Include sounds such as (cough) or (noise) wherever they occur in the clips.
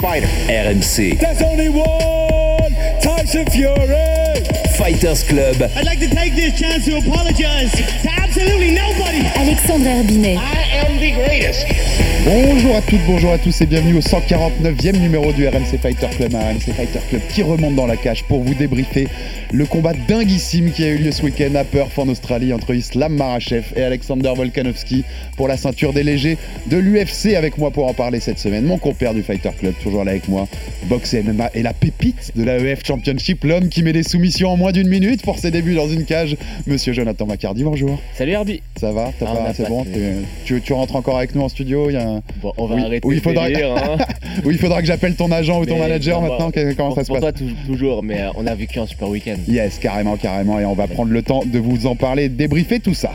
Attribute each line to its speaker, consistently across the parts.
Speaker 1: fighter?
Speaker 2: RMC
Speaker 3: There's only one Tyson Fury.
Speaker 2: Fighters Club.
Speaker 4: I'd like to take this chance to apologize to absolutely nobody.
Speaker 5: Alexandre Herbinet.
Speaker 1: I am the greatest.
Speaker 6: Bonjour à toutes, bonjour à tous et bienvenue au 149e numéro du RMC Fighter Club, un RMC Fighter Club qui remonte dans la cage pour vous débriefer le combat dinguissime qui a eu lieu ce week-end à Perth en Australie entre Islam Marachev et Alexander Volkanovski pour la ceinture des légers de l'UFC avec moi pour en parler cette semaine. Mon compère du Fighter Club, toujours là avec moi, boxe et MMA et la pépite de l'AEF Championship, l'homme qui met des soumissions en moins d'une minute pour ses débuts dans une cage, monsieur Jonathan Macardy, bonjour.
Speaker 7: Salut Herbie.
Speaker 6: Ça va? T'as
Speaker 7: Ah,
Speaker 6: pas- C'est bon? tu, tu rentres encore avec nous en studio? Il y a un-
Speaker 7: Bon, on va
Speaker 6: Oui,
Speaker 7: arrêter
Speaker 6: oui, il faudra-
Speaker 7: délire, hein. (laughs)
Speaker 6: Oui, il faudra que j'appelle ton agent ou ton
Speaker 7: Mais
Speaker 6: manager
Speaker 7: non,
Speaker 6: maintenant.
Speaker 7: bah,
Speaker 6: Comment
Speaker 7: pour,
Speaker 6: ça se
Speaker 7: pour
Speaker 6: passe
Speaker 7: toi, toujours, mais euh, on a vécu un super week-end.
Speaker 6: Yes, carrément, carrément. Et on va prendre le temps de vous en parler, de débriefer tout ça.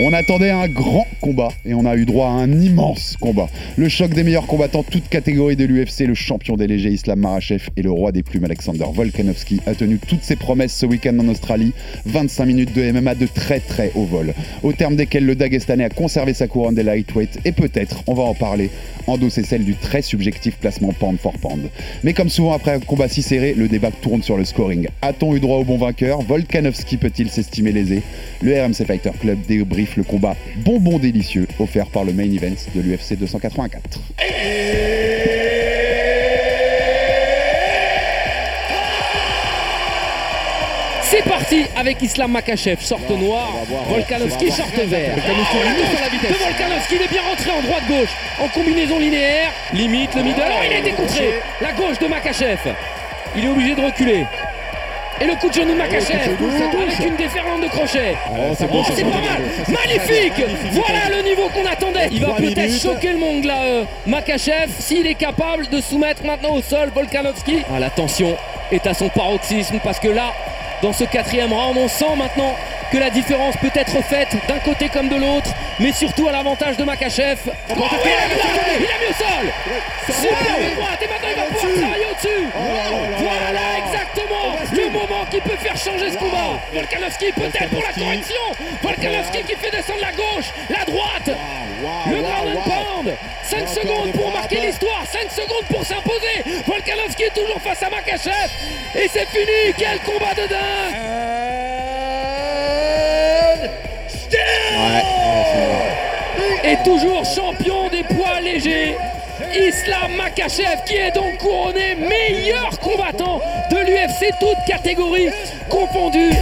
Speaker 6: On attendait un grand combat et on a eu droit à un immense combat. Le choc des meilleurs combattants, toutes catégories de l'UFC, le champion des légers Islam Marachev et le roi des plumes Alexander Volkanovski a tenu toutes ses promesses ce week-end en Australie. 25 minutes de MMA de très très haut vol, au terme desquels le Dagestanais a conservé sa couronne des lightweight et peut-être, on va en parler, endosser celle du très subjectif placement pound for pound. Mais comme souvent après un combat si serré, le débat tourne sur le scoring. A-t-on eu droit au bon vainqueur? Volkanovski peut-il s'estimer lésé? Le RMC Fighter Club le combat bonbon délicieux offert par le main event de l'UFC 284.
Speaker 8: C'est parti avec Islam Makachev, sorte noire, Volkanovski, sorte vert. Volkanovski sur la vitesse. De Volkanovski, il est bien rentré en droite-gauche, en combinaison linéaire, limite le middle. Oh, il a été contré. La gauche de Makachev. Il est obligé de reculer. Et le coup de genou de Makachev avec une déferlante de crochet. Oh, c'est pas mal. Magnifique. Voilà le niveau qu'on attendait. Il va peut-être choquer le monde là, euh, Makachev, s'il est capable de soumettre maintenant au sol Volkanovski. Ah, la tension est à son paroxysme parce que là, dans ce quatrième round, on sent maintenant que la différence peut être faite d'un côté comme de l'autre, mais surtout à l'avantage de Makachev. Oh, il, a mis, il a mis au sol Super droite et maintenant il va pouvoir travailler au-dessus Voilà moment qui peut faire changer ce combat. Volkanovski peut-être pour la correction. Volkanovski qui fait descendre la gauche, la droite. Le ground and pound. 5 secondes pour marquer l'histoire. 5 secondes pour s'imposer. Volkanovski est toujours face à Makachev. Et c'est fini. Quel combat de dingue. Et toujours champion des poids légers, Islam Makachev qui est donc couronné meilleur combattant de l'UFC, toutes catégories confondues.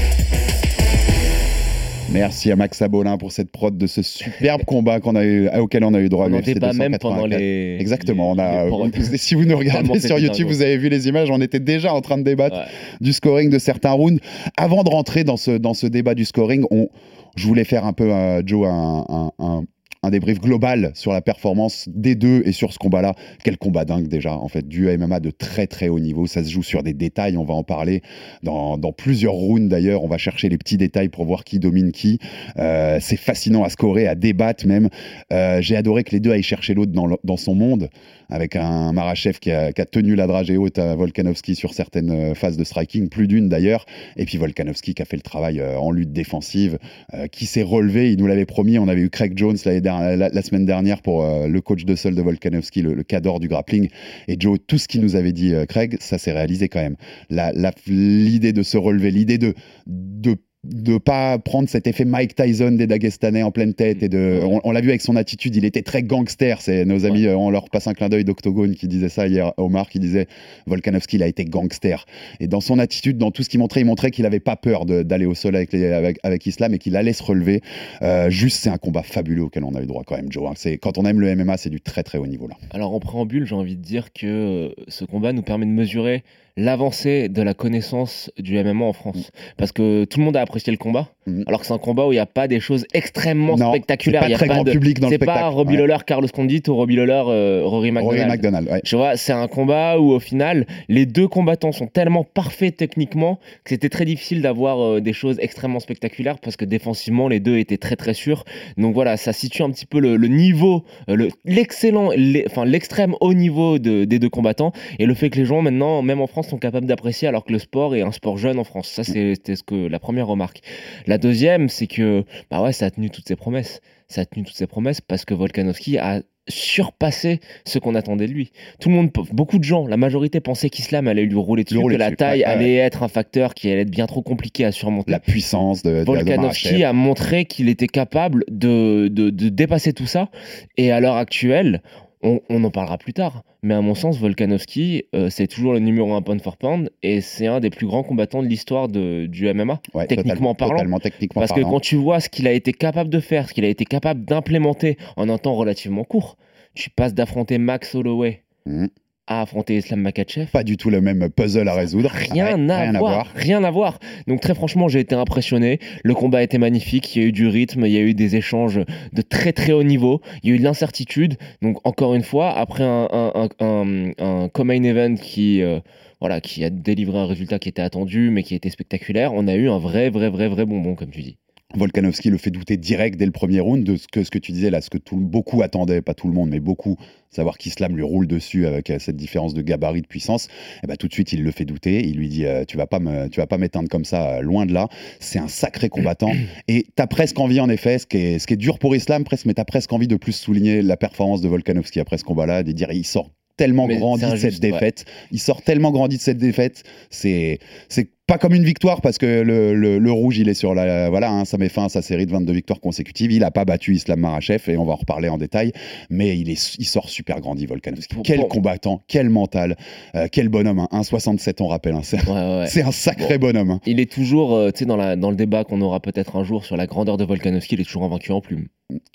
Speaker 6: Merci à Max Abolin pour cette prod de ce superbe (laughs) combat qu'on a eu, auquel on a eu droit. à
Speaker 7: On
Speaker 6: l'UFC
Speaker 7: débat même
Speaker 6: 284.
Speaker 7: pendant les.
Speaker 6: Exactement. On a,
Speaker 7: les- les-
Speaker 6: vous- (laughs) si vous nous regardez sur YouTube, vous avez vu les images. On était déjà en train de débattre
Speaker 7: Ouais.
Speaker 6: du scoring de certains rounds. Avant de rentrer dans ce, dans ce débat du scoring, on, je voulais faire un peu, euh, Joe, un, un- un- un débrief global sur la performance des deux et sur ce combat-là. Quel combat dingue déjà, en fait, du MMA de très très haut niveau. Ça se joue sur des détails, on va en parler dans, plusieurs rounds d'ailleurs. On va chercher les petits détails pour voir qui domine qui. Euh, c'est fascinant à scorer, à débattre même. Euh, J'ai adoré que les deux aillent chercher l'autre dans, son monde, avec un Marachev qui a, tenu la dragée haute à Volkanovski sur certaines euh, phases de striking, plus d'une d'ailleurs, et puis Volkanovski qui a fait le travail en lutte défensive, qui s'est relevé, il nous l'avait promis, on avait eu Craig Jones l'année la, semaine dernière pour euh, le coach de sol de Volkanovski, le, le du grappling, et Joe, tout ce qu'il nous avait dit, euh, Craig, ça s'est réalisé quand même. L'idée de se relever, l'idée de, de de pas prendre cet effet Mike Tyson des Dagestanais en pleine tête et de on, on l'a vu avec son attitude il était très gangster c'est nos amis euh, on leur passe un clin d'œil d'Octogone qui disait ça hier Omar qui disait Volkanovski il a été gangster. Et dans son attitude dans tout ce qu'il montrait il montrait qu'il avait pas peur d'aller au sol avec, les- avec, avec Islam et qu'il allait se relever. Euh, juste c'est un combat fabuleux auquel on a eu droit quand même Joe hein. c'est quand on aime le MMA c'est du très très haut niveau là.
Speaker 7: Alors en préambule, j'ai envie de dire que euh, ce combat nous permet de mesurer l'avancée de la connaissance du MMA en France. Parce que tout le monde a apprécié le combat,
Speaker 6: Mm.
Speaker 7: alors que c'est un combat où il n'y a pas des choses extrêmement
Speaker 6: Non,
Speaker 7: spectaculaires. Il y a
Speaker 6: très grand
Speaker 7: de-
Speaker 6: public dans le
Speaker 7: C'est pas
Speaker 6: spectacle,
Speaker 7: Robbie
Speaker 6: ouais.
Speaker 7: Lawler, Carlos Condit ou Robbie Lawler, euh, Rory McDonald.
Speaker 6: Rory McDonald, ouais.
Speaker 7: Tu vois, c'est un combat où au final, les deux combattants sont tellement parfaits techniquement que c'était très difficile d'avoir euh, des choses extrêmement spectaculaires parce que défensivement, les deux étaient très très sûrs. Donc voilà, ça situe un petit peu le, le niveau, euh, le- l'excellent, l'e- enfin l'extrême haut niveau de- des deux combattants et le fait que les gens maintenant, même en France, sont capables d'apprécier alors que le sport est un sport jeune en France. Ça, c'était ce que la première remarque. La deuxième, c'est que bah ouais, ça a tenu toutes ses promesses. Ça a tenu toutes ses promesses parce que Volkanovski a surpassé ce qu'on attendait de lui. Tout le monde, beaucoup de gens, la majorité pensaient qu'Islam allait lui rouler dessus,
Speaker 6: rouler
Speaker 7: que la
Speaker 6: dessus,
Speaker 7: taille
Speaker 6: ouais, ouais,
Speaker 7: allait être un facteur qui allait être bien trop compliqué à surmonter.
Speaker 6: La puissance de,
Speaker 7: Volkanovski a montré qu'il était capable de, de, de dépasser tout ça. Et à l'heure actuelle, on, on en parlera plus tard. Mais à mon sens, Volkanovski, euh, c'est toujours le numéro un pound for pound et c'est un des plus grands combattants de l'histoire du MMA.
Speaker 6: Ouais,
Speaker 7: techniquement
Speaker 6: totalement,
Speaker 7: parlant.
Speaker 6: totalement techniquement
Speaker 7: Parce que quand tu vois ce qu'il a été capable de faire, ce qu'il a été capable d'implémenter en un temps relativement court, tu passes d'affronter Max Holloway
Speaker 6: Mhm.
Speaker 7: À affronter Islam Makachev.
Speaker 6: Pas du tout le même puzzle à résoudre.
Speaker 7: Rien,
Speaker 6: Ouais,
Speaker 7: à, voir, rien à voir. Donc très franchement, j'ai été impressionné. Le combat était magnifique. Il y a eu du rythme, il y a eu des échanges de très très haut niveau. Il y a eu de l'incertitude. Donc encore une fois, après un, un, un, un, event qui euh, voilà, qui a délivré un résultat qui était attendu, mais qui était spectaculaire, on a eu un vrai vrai vrai vrai bonbon comme tu dis.
Speaker 6: Volkanovski le fait douter direct dès le premier round de ce que, ce que tu disais là, ce que tout, beaucoup attendaient, pas tout le monde, mais beaucoup, savoir qu'Islam lui roule dessus avec euh, cette différence de gabarit, de puissance. Et bah, tout de suite, il le fait douter. Il lui dit euh, Tu vas pas me, tu vas pas m'éteindre comme ça, euh, loin de là. C'est un sacré combattant. (clears throat) Et tu as presque envie, en effet, ce qui est, ce qui est dur pour Islam, presque, mais tu as presque envie de plus souligner la performance de Volkanovski après ce combat-là, de dire Il sort tellement
Speaker 7: Mais
Speaker 6: grandi de cette
Speaker 7: ouais.
Speaker 6: défaite. Il sort tellement grandi de cette défaite. C'est c'est pas comme une victoire parce que le, le- le rouge, il est sur la. Voilà, hein, ça met fin à sa série de 22 victoires consécutives. Il a pas battu Islam Marachev et on va en reparler en détail. Mais il, est, il sort super grandi, Volkanovski. Quel combattant, quel mental, euh, quel bonhomme. Hein. 1,67 on rappelle. hein. C'est
Speaker 7: Ouais, ouais, (laughs)
Speaker 6: un sacré bonhomme. hein.
Speaker 7: Il est toujours, euh, tu sais, dans, la- dans le débat qu'on aura peut-être un jour sur la grandeur de Volkanovski, il est toujours invaincu en plume.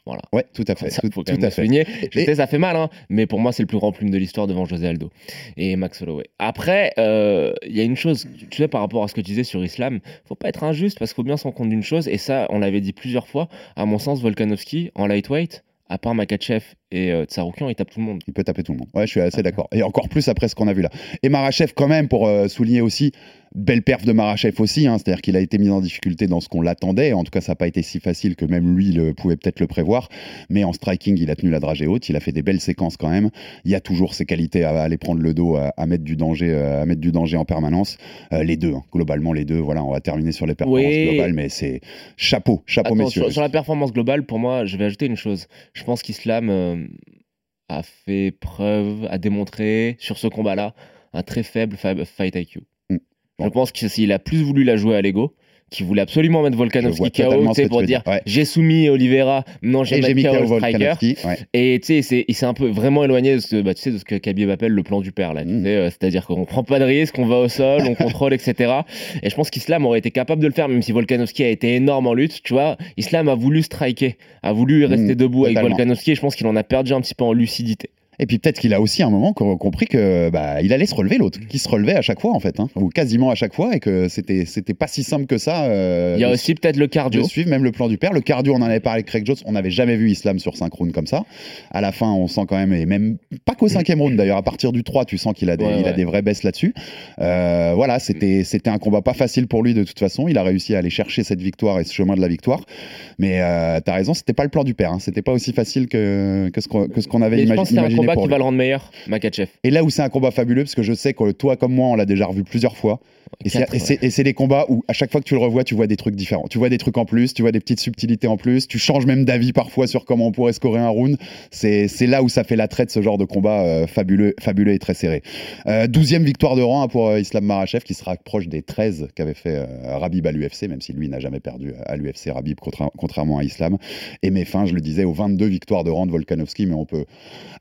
Speaker 7: Voilà.
Speaker 6: Ouais, tout à fait.
Speaker 7: Ça,
Speaker 6: tout,
Speaker 7: faut
Speaker 6: tout à fait.
Speaker 7: souligner. Je
Speaker 6: Et-
Speaker 7: sais, ça fait mal, hein, mais pour moi, c'est le plus grand plume de l'histoire devant José Aldo et Max Holloway. Après, euh, il y a une chose, tu sais, par rapport à ce que tu disais sur Islam, faut pas être injuste parce qu'il faut bien s'en compte d'une chose, et ça, on l'avait dit plusieurs fois. À mon sens, Volkanovski, en lightweight, à part Makachev et euh, Tsaroukian, il tape tout le monde.
Speaker 6: Il peut taper tout le monde. Ouais, je suis assez d'accord. Et encore plus après ce qu'on a vu là. Et Marachev, quand même, pour euh, souligner aussi, belle perf de Marachev aussi. hein, C'est-à-dire qu'il a été mis en difficulté dans ce qu'on l'attendait. En tout cas, ça n'a pas été si facile que même lui le, pouvait peut-être le prévoir. Mais en striking, il a tenu la dragée haute. Il a fait des belles séquences quand même. Il y a toujours ses qualités à, aller prendre le dos, à, à mettre du danger, euh, à mettre du danger en permanence. Euh, les deux, hein, globalement les deux. Voilà, on va terminer sur les performances
Speaker 7: Oui.
Speaker 6: globales, mais c'est chapeau, chapeau
Speaker 7: Attends,
Speaker 6: messieurs.
Speaker 7: sur, sur la performance globale, pour moi, je vais ajouter une chose. Je pense qu'Islam a fait preuve, a démontré sur ce combat-là un très faible fa- fight IQ.
Speaker 6: Mm.
Speaker 7: Je pense que s'il a plus voulu la jouer à l'ego, qu'il voulait absolument mettre Volkanovski KO, pour dire
Speaker 6: ouais.
Speaker 7: j'ai soumis Oliveira, non j'ai mis KO.
Speaker 6: Volkanovski. ouais.
Speaker 7: Et tu sais, c'est- il s'est un peu vraiment éloigné de ce, bah, tu sais, de ce que Khabib appelle le plan du père. là.
Speaker 6: Mm.
Speaker 7: sais, euh, C'est-à-dire qu'on prend pas de risque, on va au sol, on contrôle, (laughs) etc. Et je pense qu'Islam aurait été capable de le faire, même si Volkanovski a été énorme en lutte. Tu vois, Islam a voulu striker, a voulu rester
Speaker 6: Mm,
Speaker 7: debout avec. Volkanovski. Et je pense qu'il en a perdu un petit peu en lucidité.
Speaker 6: Et puis peut-être qu'il a aussi à un moment co- compris que bah, il allait se relever l'autre, qui se relevait à chaque fois en fait, hein, ou quasiment à chaque fois, et que c'était c'était pas si simple que ça. euh,
Speaker 7: Il y a
Speaker 6: de-
Speaker 7: aussi peut-être le
Speaker 6: de
Speaker 7: cardio.
Speaker 6: suivre même le plan du père. Le cardio, on en avait parlé avec Craig Jones, on n'avait jamais vu Islam sur 5 rounds comme ça. À la fin, on sent quand même, et même pas qu'au cinquième round d'ailleurs, à partir du 3, tu sens qu'il a, des,
Speaker 7: Ouais,
Speaker 6: il a des vraies baisses là-dessus. Euh, voilà, c'était c'était un combat pas facile pour lui de toute façon. Il a réussi à aller chercher cette victoire et ce chemin de la victoire. Mais euh, t'as raison, c'était pas le plan du père. hein. C'était pas aussi facile que, que ce qu'on avait imaginé
Speaker 7: combat qui
Speaker 6: lui.
Speaker 7: va le rendre meilleur, Makachev.
Speaker 6: Et là où c'est un combat fabuleux, parce que je sais que toi comme moi, on l'a déjà revu plusieurs fois. Et c'est- des combats où à chaque fois que tu le revois, tu vois des trucs différents. Tu vois des trucs en plus, tu vois des petites subtilités en plus, tu changes même d'avis parfois sur comment on pourrait scorer un round. C'est là où ça fait l'attrait de ce genre de combat euh, fabuleux, fabuleux et très serré. Euh, 12e victoire de rang hein, pour euh, Islam Marachev qui se rapproche des 13 qu'avait fait euh, Rabib à l'UFC, même si lui n'a jamais perdu à l'UFC Rabib, contra- contrairement à Islam. Et met fin, je le disais, aux 22 victoires de rang de Volkanovski, mais on peut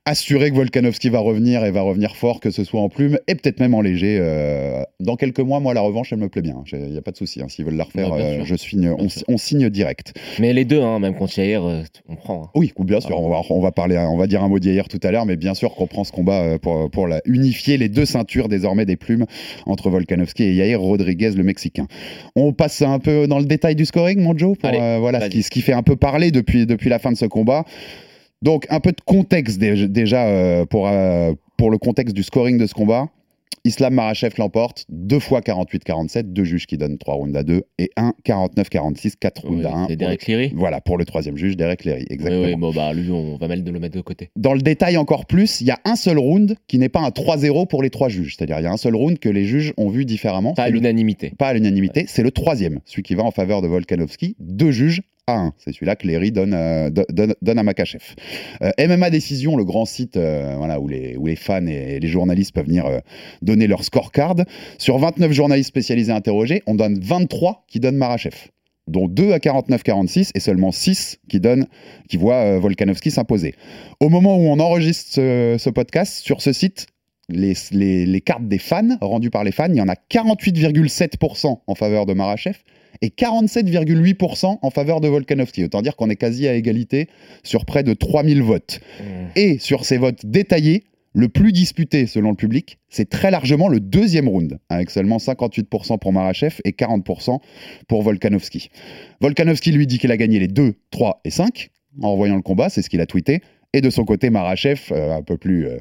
Speaker 6: assurer que Volkanovski va revenir et va revenir fort, que ce soit en plume et peut-être même en léger, euh, dans quelques mois, moi, la revanche, elle me plaît bien. Il n'y a pas de souci. hein. S'ils veulent la refaire, euh, je signe, on, on signe direct.
Speaker 7: Mais les deux, hein, même contre Yair, euh, on prend. hein.
Speaker 6: Oui, bien sûr, on va, on va parler, on va dire un mot d'hier tout à l'heure, mais bien sûr qu'on prend ce combat pour, pour la, unifier les deux ceintures désormais des plumes entre Volkanovski et Yair Rodriguez, le Mexicain. On passe un peu dans le détail du scoring, mon Joe, pour,
Speaker 7: Allez,
Speaker 6: euh, voilà ce qui, ce qui fait un peu parler depuis, depuis la fin de ce combat. Donc un peu de contexte dé- déjà euh, pour, euh, pour le contexte du scoring de ce combat. Islam Marachev l'emporte, deux fois 48-47, deux juges qui donnent trois rounds à deux, et un 49-46, quatre rounds
Speaker 7: Oui,
Speaker 6: à un.
Speaker 7: c'est Derek Cleary.
Speaker 6: Voilà, pour le troisième juge, Derek Léry,
Speaker 7: Oui,
Speaker 6: exactement.
Speaker 7: oui, bon, bah, lui, on va mal de le mettre de côté.
Speaker 6: Dans le détail encore plus, il y a un seul round qui n'est pas un 3-0 pour les trois juges. C'est-à-dire, il y a un seul round que les juges ont vu différemment.
Speaker 7: Pas à l'unanimité.
Speaker 6: pas à l'unanimité. C'est le troisième, celui qui va en faveur de Volkanovski. Deux juges un. C'est celui-là que Léry donne, euh, à Makachev. Euh, MMA Décision, le grand site euh, où, les, fans et les journalistes peuvent venir donner leur scorecard. Sur 29 journalistes spécialisés interrogés, on donne 23 qui donnent Marachev dont 2 à 49-46 et seulement 6 qui, voient Volkanovski s'imposer. Au moment où on enregistre ce, podcast, sur ce site, les, les- les cartes des fans, rendues par les fans, il y en a 48,7% en faveur de Marachev et 47,8% en faveur de Volkanovski. Autant dire qu'on est quasi à égalité sur près de 3000 votes.
Speaker 7: Mmh.
Speaker 6: Et sur ces votes détaillés, le plus disputé selon le public, c'est très largement le deuxième round, avec seulement 58% pour Marachev et 40% pour Volkanovski. Volkanovski lui dit qu'il a gagné les 2, 3 et 5 en revoyant le combat, c'est ce qu'il a tweeté. Et de son côté, Marachev, euh, un peu plus, euh,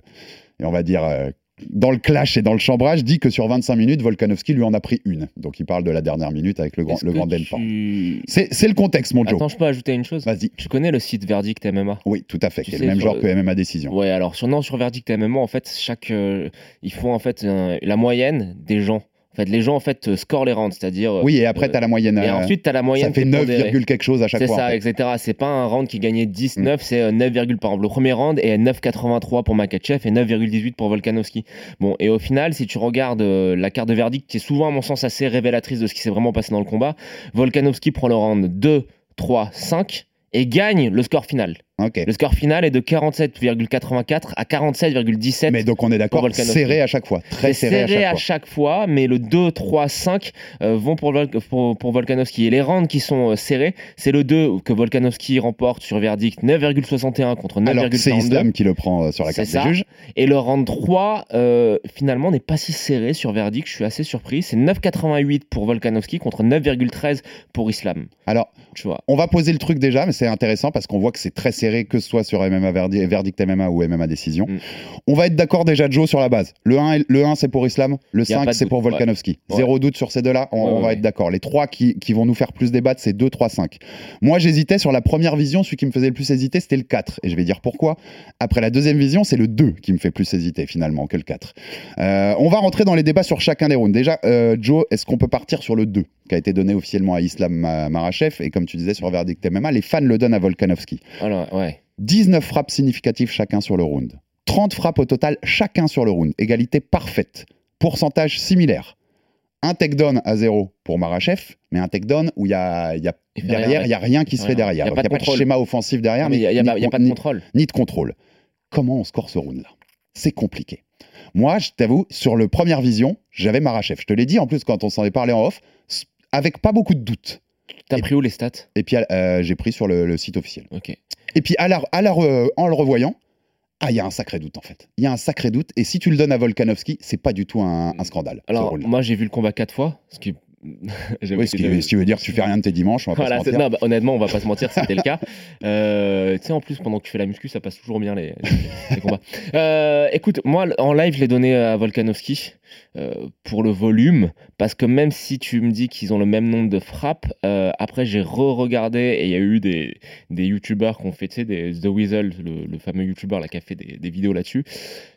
Speaker 6: et on va dire, euh, dans le clash et dans le chambrage, dit que sur 25 minutes, Volkanovski lui en a pris une. Donc il parle de la dernière minute avec le grand, le grand
Speaker 7: tu-.
Speaker 6: C'est c'est le contexte, mon Joe.
Speaker 7: Attends, je peux ajouter une chose?
Speaker 6: Vas-y.
Speaker 7: Tu connais le site Verdict MMA
Speaker 6: Oui, tout à fait,
Speaker 7: Tu
Speaker 6: qui est
Speaker 7: sais,
Speaker 6: le même genre
Speaker 7: le-
Speaker 6: que MMA Décision.
Speaker 7: Ouais, alors sur, non, sur Verdict MMA, en fait, chaque, euh, ils font en fait la moyenne des gens. En fait, les gens en fait euh, scorent les rounds, c'est-à-dire.
Speaker 6: Oui, et après,
Speaker 7: euh,
Speaker 6: tu as la moyenne.
Speaker 7: Et
Speaker 6: euh,
Speaker 7: ensuite, tu as la moyenne.
Speaker 6: ça fait
Speaker 7: qui est
Speaker 6: 9,
Speaker 7: pondérée.
Speaker 6: virgule quelque chose à chaque
Speaker 7: C'est
Speaker 6: fois. en
Speaker 7: ça,
Speaker 6: fait.
Speaker 7: etc. C'est pas un round qui gagnait 19, c'est euh, 9, par exemple le premier round et 9,83 pour Makachev et 9,18 pour Volkanovski. Bon, et au final, si tu regardes euh, la carte de verdict, qui est souvent à mon sens assez révélatrice de ce qui s'est vraiment passé dans le combat, Volkanovski prend le round 2, 3, 5 et gagne le score final. Le score final est de 47,84 à 47,17.
Speaker 6: Mais donc on est d'accord, serré à chaque fois. Très serré, à chaque fois.
Speaker 7: fois, mais le 2, 3, 5 euh, vont pour, Vol- pour, pour Volkanovski. Et les rounds qui sont euh, serrés, c'est le 2 que Volkanovski remporte sur verdict 9,61 contre
Speaker 6: Alors que c'est
Speaker 7: 9,42.
Speaker 6: Islam qui le prend euh, sur la carte des
Speaker 7: ça.
Speaker 6: juges.
Speaker 7: Et le round 3, euh, finalement, n'est pas si serré sur verdict. Je suis assez surpris. C'est 9,88 pour Volkanovski contre 9,13 pour Islam.
Speaker 6: Alors,
Speaker 7: Tu vois.
Speaker 6: on va poser le truc déjà, mais c'est intéressant parce qu'on voit que c'est très serré, que ce soit sur MMA verdi- verdict MMA ou MMA décision.
Speaker 7: Mm.
Speaker 6: On va être d'accord déjà, Joe, sur la base. Le 1, est- le 1 c'est pour Islam, le
Speaker 7: Y a
Speaker 6: 5
Speaker 7: pas de
Speaker 6: c'est pour. Volkanovski.
Speaker 7: Ouais.
Speaker 6: Zéro doute sur ces deux-là, on,
Speaker 7: Ouais,
Speaker 6: on
Speaker 7: ouais,
Speaker 6: va
Speaker 7: ouais.
Speaker 6: être d'accord. Les trois qui, qui vont nous faire plus débattre, c'est 2, 3, 5. Moi, j'hésitais sur la première vision, celui qui me faisait le plus hésiter, c'était le 4. Et je vais dire pourquoi. Après la deuxième vision, c'est le 2 qui me fait plus hésiter finalement que le 4. Euh, on va rentrer dans les débats sur chacun des rounds. Déjà, euh, Joe, est-ce qu'on peut partir sur le 2 qui a été donné officiellement à Islam Ma- Marachev Et comme tu disais sur Verdict MMA, les fans le donnent à Volkanovski.
Speaker 7: Alors, ouais.
Speaker 6: 19 frappes significatives chacun sur le round. 30 frappes au total chacun sur le round. Égalité parfaite. Pourcentage similaire. Un takedown à zéro pour Marachev, mais un takedown où il y a, il y a-
Speaker 7: Il fait
Speaker 6: derrière,
Speaker 7: rien,
Speaker 6: il y a rien qui se fait derrière.
Speaker 7: Il
Speaker 6: n'y a pas de schéma offensif derrière,
Speaker 7: Mais il n'y a, pas- a de contrôle.
Speaker 6: ni de contrôle. Comment on score ce round-là? C'est compliqué. Moi, je t'avoue, sur le première vision, j'avais Marachev. Je te l'ai dit en plus quand on s'en est parlé en off, avec pas beaucoup de doutes.
Speaker 7: T'as pris où les stats?
Speaker 6: Et puis euh, j'ai pris sur le, le site officiel.
Speaker 7: Ok.
Speaker 6: Et puis à la, à la re- en le revoyant, ah, il y a un sacré doute en fait. Il y a un sacré doute. Et si tu le donnes à Volkanovski, c'est pas du tout un, un scandale. ce
Speaker 7: Alors, moi, j'ai vu le combat quatre fois. Ce qui... (laughs)
Speaker 6: Oui, ce qui, ce qui veut dire que tu fais rien de tes dimanches, on va
Speaker 7: Voilà,
Speaker 6: pas se mentir.
Speaker 7: non, bah, honnêtement, on va pas se mentir, c'était le (laughs) cas. Euh, tu sais, en plus, pendant que tu fais la muscu, ça passe toujours bien les, les combats. Euh, écoute, moi, en live, je l'ai donné à Volkanovski euh, pour le volume, parce que même si tu me dis qu'ils ont le même nombre de frappes, après, j'ai re-regardé et il y a eu des, des youtubeurs qui ont fait, tu sais, des, The Weasel, le, le fameux youtubeur qui a fait des, des vidéos là-dessus.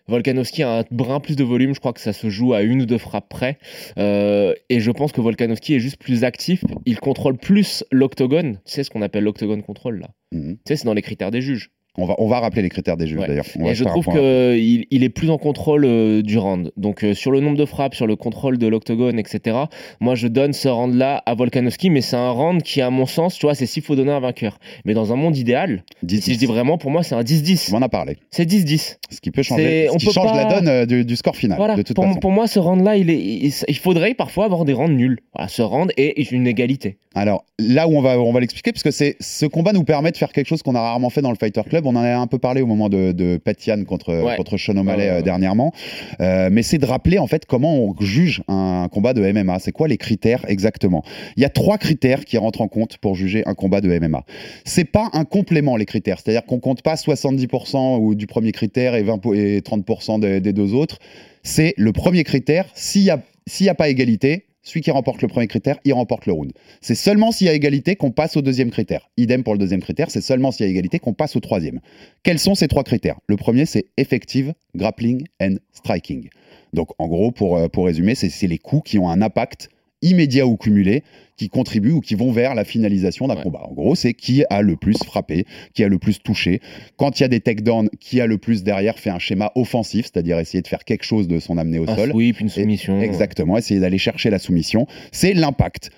Speaker 7: Volkanovski a un brin plus de volume, je crois que ça se joue à une ou deux frappes près. Euh, et je pense que Volkanovski est juste plus actif. Il contrôle plus l'octogone. Tu sais ce qu'on appelle l'octogone contrôle là?
Speaker 6: Mhm.
Speaker 7: Tu sais, c'est dans les critères des juges.
Speaker 6: On va, on va rappeler les critères des juges
Speaker 7: Ouais.
Speaker 6: d'ailleurs.
Speaker 7: Et je trouve qu'il il est plus en contrôle euh, du round. Donc euh, sur le nombre de frappes, sur le contrôle de l'octogone, etc. Moi je donne ce round-là à Volkanovski, mais c'est un round qui, à mon sens, tu vois, c'est s'il faut donner un vainqueur. Mais dans un monde idéal,
Speaker 6: 10,
Speaker 7: si je dis vraiment, pour moi c'est un 10-10.
Speaker 6: On en a parlé.
Speaker 7: C'est 10-10.
Speaker 6: Ce qui peut changer, ce
Speaker 7: on
Speaker 6: qui
Speaker 7: peut
Speaker 6: change la
Speaker 7: pas-
Speaker 6: donne euh, du, du score final.
Speaker 7: Voilà.
Speaker 6: De toute
Speaker 7: Pour,
Speaker 6: façon.
Speaker 7: pour moi, ce round-là, il, est, il, il faudrait parfois avoir des rounds nuls. Voilà, ce round est une égalité.
Speaker 6: Alors là où on va, on va l'expliquer, parce que c'est ce combat nous permet de faire quelque chose qu'on a rarement fait dans le Fighter Club. On en a un peu parlé au moment de, de Petian contre,
Speaker 7: Ouais.
Speaker 6: contre Sean O'Malley
Speaker 7: ouais,
Speaker 6: euh,
Speaker 7: ouais.
Speaker 6: dernièrement. Euh, mais c'est de rappeler en fait comment on juge un combat de MMA. C'est quoi les critères exactement? Il y a trois critères qui rentrent en compte pour juger un combat de MMA. C'est pas un complément les critères, c'est-à-dire qu'on compte pas 70% ou du premier critère et 20 po- et 30% des, des deux autres. C'est le premier critère. S'il y a s'il y a pas égalité, celui qui remporte le premier critère, il remporte le round. C'est seulement s'il y a égalité qu'on passe au deuxième critère. Idem pour le deuxième critère, c'est seulement s'il y a égalité qu'on passe au troisième. Quels sont ces trois critères? Le premier, c'est effective, grappling and striking. Donc en gros, pour, euh, résumer, c'est les coups qui ont un impact immédiat ou cumulé qui contribuent ou qui vont vers la finalisation d'un
Speaker 7: Ouais.
Speaker 6: combat. En gros, c'est qui a le plus frappé, qui a le plus touché. Quand il y a des takedowns, qui a le plus derrière fait un schéma offensif, c'est-à-dire essayer de faire quelque chose de son amené au
Speaker 7: Un
Speaker 6: sol.
Speaker 7: sweep, une soumission.
Speaker 6: Exactement, essayer d'aller chercher la soumission. C'est l'impact.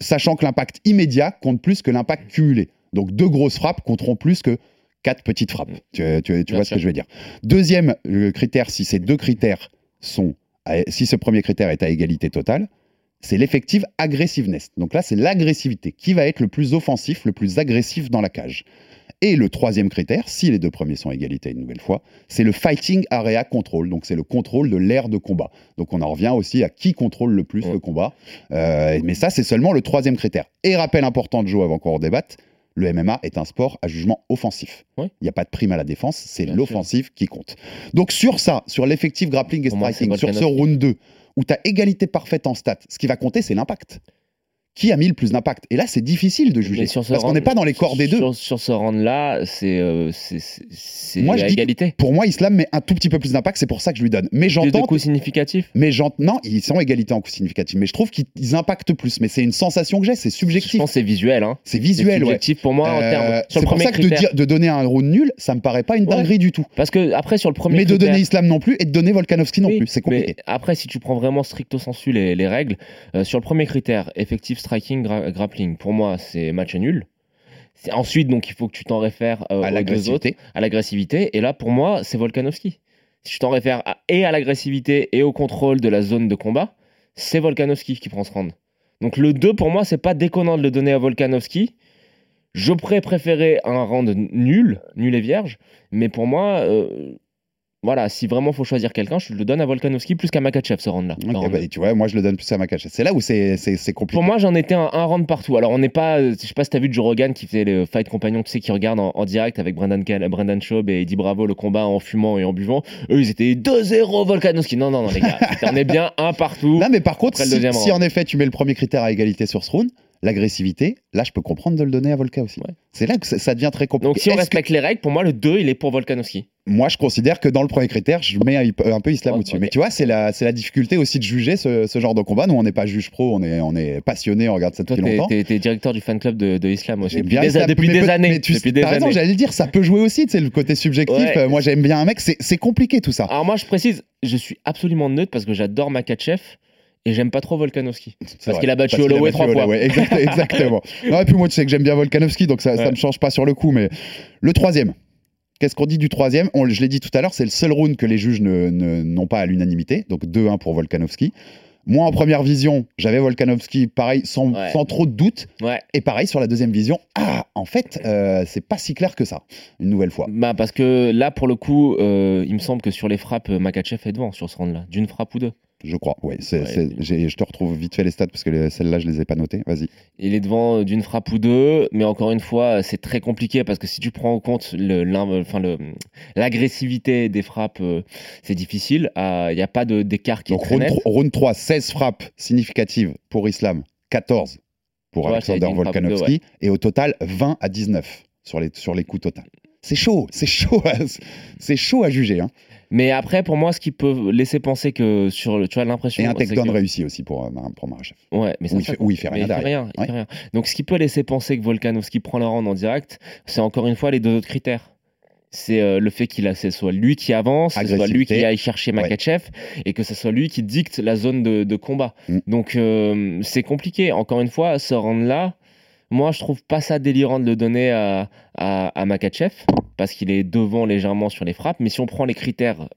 Speaker 6: Sachant que l'impact immédiat compte plus que l'impact cumulé. Donc deux grosses frappes compteront plus que quatre petites frappes. Tu, tu- vois ce que je veux dire. Deuxième euh, critère, si ces deux critères sont, à- si ce premier critère est à égalité totale, c'est l'effective aggressiveness. Donc là, c'est l'agressivité. Qui va être le plus offensif, le plus agressif dans la cage Et le troisième critère, si les deux premiers sont à égalité une nouvelle fois, c'est le fighting area control. Donc c'est le contrôle de l'aire de combat. Donc on en revient aussi à qui contrôle le plus
Speaker 7: Ouais.
Speaker 6: le combat. Euh, mais ça, c'est seulement le troisième critère. Et rappel important de Joe avant qu'on débatte, le MMA est un sport à jugement offensif. Il n'y a pas de prime à la défense, c'est l'offensive qui compte. Donc sur ça, sur l'effective grappling et striking, sur ce round 2, où tu as égalité parfaite en stats, ce qui va compter, c'est l'impact. Qui a mis le plus d'impact Et là, c'est difficile de juger.
Speaker 7: Sur ce
Speaker 6: parce qu'on n'est pas dans les corps des deux.
Speaker 7: Sur, ce round-là, c'est euh,
Speaker 6: je
Speaker 7: égalité.
Speaker 6: Pour moi, Islam met un tout petit peu plus d'impact, c'est pour ça que je lui donne. Mais
Speaker 7: Plus de
Speaker 6: j'entends.
Speaker 7: coups significatifs.
Speaker 6: Mais non, ils sont égalité en coups significatifs. Mais je trouve qu'ils ils impactent plus. Mais c'est une sensation que j'ai, c'est
Speaker 7: Je
Speaker 6: subjectif.
Speaker 7: pense que c'est visuel. Hein.
Speaker 6: C'est visuel, ouais.
Speaker 7: subjectif pour moi en
Speaker 6: Euh,
Speaker 7: termes.
Speaker 6: C'est pour ça que de,
Speaker 7: critère.
Speaker 6: dire, de donner un round nul, ça me paraît pas une
Speaker 7: Ouais.
Speaker 6: dinguerie du tout.
Speaker 7: Parce que après, sur le premier
Speaker 6: Mais de donner Islam non plus et de donner Volkanovski non
Speaker 7: Oui,
Speaker 6: plus, c'est compliqué.
Speaker 7: Mais après, si tu prends vraiment stricto sensu les, les règles, euh, sur le premier critère, effective striking, gra- grappling, pour moi, c'est match nul. Ensuite, donc, il faut que tu t'en réfères euh,
Speaker 6: à l'agressivité.
Speaker 7: à l'agressivité. Et là, pour moi, c'est Volkanovski. Si tu t'en réfères à- et à l'agressivité et au contrôle de la zone de combat, c'est Volkanovski qui prend ce round. Donc le 2, pour moi, c'est pas déconnant de le donner à Volkanovski. Je pourrais préférer un round nul, nul et vierge, mais pour moi, euh, voilà, si vraiment faut choisir quelqu'un, je le donne à Volkanovski plus qu'à Makachev ce round-là.
Speaker 6: Ok,
Speaker 7: Ce round-là.
Speaker 6: bah, tu vois, moi je le donne plus à Makachev. C'est là où c'est compliqué.
Speaker 7: Pour moi, j'en étais un, un round partout. Alors, on n'est pas. euh, Je sais pas si t'as vu Joe Rogan qui faisait le fight compagnon, tu sais, qui regarde en, en direct avec Brendan, Brendan Schaub et Eddie Bravo le combat en fumant et en buvant. Eux, ils étaient 2-0 Volkanovski. Non, non, non, les gars. (laughs) On est bien un partout.
Speaker 6: Non, mais par contre, si, si en effet tu mets le premier critère à égalité sur ce round, l'agressivité, là je peux comprendre de le donner à Volka aussi.
Speaker 7: Ouais.
Speaker 6: C'est là que ça, ça devient très compliqué.
Speaker 7: Donc, si on respecte les règles, pour moi, le 2, il est pour Volkanovski.
Speaker 6: que- moi je considère que dans le premier critère, je mets un, un peu Islam au-dessus. Mais tu vois, c'est la, difficulté aussi de juger ce, ce genre de combat. Nous, on n'est pas juge pro, on est, on est passionné, on regarde ça
Speaker 7: Toi,
Speaker 6: depuis longtemps.
Speaker 7: t'es- t'es directeur du fan club de, de Islam aussi.
Speaker 6: J'aime
Speaker 7: Depuis
Speaker 6: bien
Speaker 7: des,
Speaker 6: Islam,
Speaker 7: depuis des années.
Speaker 6: mais tu
Speaker 7: depuis des
Speaker 6: as raison, j'allais le dire, ça peut jouer aussi, c'est le côté subjectif.
Speaker 7: Ouais.
Speaker 6: Euh, moi j'aime bien un mec, c'est c'est compliqué tout ça.
Speaker 7: Alors, moi, je précise, je suis absolument neutre parce que j'adore Makachev et j'aime pas trop Volkanovski. Parce qu'il a battu Holloway trois fois.
Speaker 6: Exact- exactement. (laughs) Non, et puis moi, tu sais que j'aime bien Volkanovski, donc ça, ça
Speaker 7: Ouais.
Speaker 6: me change pas sur le coup. Mais le troisième, qu'est-ce qu'on dit du troisième? On- Je l'ai dit tout à l'heure, c'est le seul round que les juges n'ont pas à l'unanimité, donc 2-1 pour Volkanovski. Moi, en première vision, j'avais Volkanovski, pareil, sans,
Speaker 7: Ouais.
Speaker 6: sans trop de doute.
Speaker 7: Ouais.
Speaker 6: Et pareil, sur la deuxième vision, ah, en fait, euh, c'est pas si clair que ça, une nouvelle fois.
Speaker 7: Bah, parce que là, pour le coup, euh, il me semble que sur les frappes, Makachev est devant sur ce round-là. D'une frappe ou deux.
Speaker 6: Je crois, j'ai- je te retrouve vite fait les stats parce que les- celles-là, je les ai pas notées. Vas-y.
Speaker 7: Il est devant euh, d'une frappe ou deux, mais encore une fois, euh, c'est très compliqué parce que si tu prends en compte le- l'in- enfin, le- l'agressivité des frappes, euh, c'est difficile. Il n'y a pas de- d'écart qui
Speaker 6: Donc
Speaker 7: est
Speaker 6: round, round 3, 16 frappes significatives pour Islam, 14 pour Alexander Volkanovski, et au total 20 à 19 sur les, sur les coups total. C'est chaud, c'est chaud, à- c'est chaud à juger. Hein.
Speaker 7: Mais après, pour moi, ce qui peut laisser penser que sur le, tu as l'impression.
Speaker 6: Et un
Speaker 7: c'est
Speaker 6: takedown
Speaker 7: que-
Speaker 6: réussi aussi pour, euh, pour Marachev.
Speaker 7: Ouais, mais ça,
Speaker 6: Où il fait- où il fait rien
Speaker 7: il fait rien, il
Speaker 6: Ouais.
Speaker 7: fait rien. Donc, ce qui peut laisser penser que Volkanovski prend le round en direct, c'est encore une fois les deux autres critères. c'est euh, le fait qu'il a, ce soit lui qui avance, que ce soit lui qui aille chercher Makachev et que ce soit lui qui dicte la zone de, de combat.
Speaker 6: Mm.
Speaker 7: Donc euh, c'est compliqué. Encore une fois, ce round-là, moi je trouve pas ça délirant de le donner à, à, à Makachev parce qu'il est devant légèrement sur les frappes. Mais si on prend les critères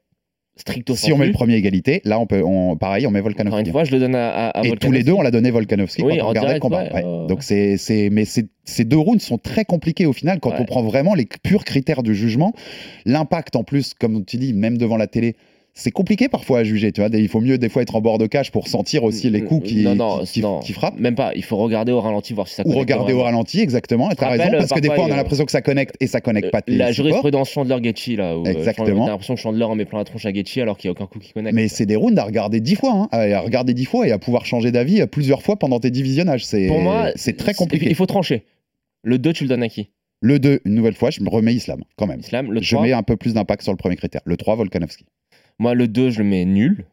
Speaker 7: stricto
Speaker 6: Si on met le premier égalité, là, on peut, on, pareil, on met
Speaker 7: encore
Speaker 6: Volkanovski.
Speaker 7: une fois, je le donne à, à,
Speaker 6: Et tous les deux, on l'a donné Volkanovski
Speaker 7: Oui,
Speaker 6: quand on regardait le combat.
Speaker 7: ouais,
Speaker 6: ouais. Donc c'est, c'est, mais c'est- ces deux rounds sont très compliqués au final quand
Speaker 7: Ouais.
Speaker 6: on prend vraiment les purs critères du jugement. L'impact en plus, comme tu dis, même devant la télé, c'est compliqué parfois à juger. Tu vois, il faut mieux des fois être en bord de cage pour sentir aussi les coups qui,
Speaker 7: non, non,
Speaker 6: qui, qui-
Speaker 7: non.
Speaker 6: qui frappent.
Speaker 7: Même pas. Il faut regarder au ralenti voir si ça
Speaker 6: Ou regarder au ralenti, exactement. Et tu as
Speaker 7: Rappelle,
Speaker 6: raison, parce que des fois, on a l'impression que ça connecte et ça connecte pas. tes
Speaker 7: La jurisprudence Chandler-Getty, là. Où, euh,
Speaker 6: Exactement.
Speaker 7: T'as l'impression que Chandler en met plein la tronche à Getty alors qu'il n'y a aucun coup qui connecte.
Speaker 6: Mais c'est des rounds à regarder dix fois, hein, à regarder dix fois et à pouvoir changer d'avis euh, plusieurs fois pendant tes divisionnages. C'est,
Speaker 7: Pour moi,
Speaker 6: c'est très compliqué.
Speaker 7: Il faut trancher. Le 2, tu le donnes à qui?
Speaker 6: Le 2, une nouvelle fois, je me remets Islam, quand même.
Speaker 7: Islam. Le
Speaker 6: Je
Speaker 7: 3,
Speaker 6: mets un peu plus d'impact sur le premier critère. Le 3, Volkanovski.
Speaker 7: Moi, le 2, je le mets nul.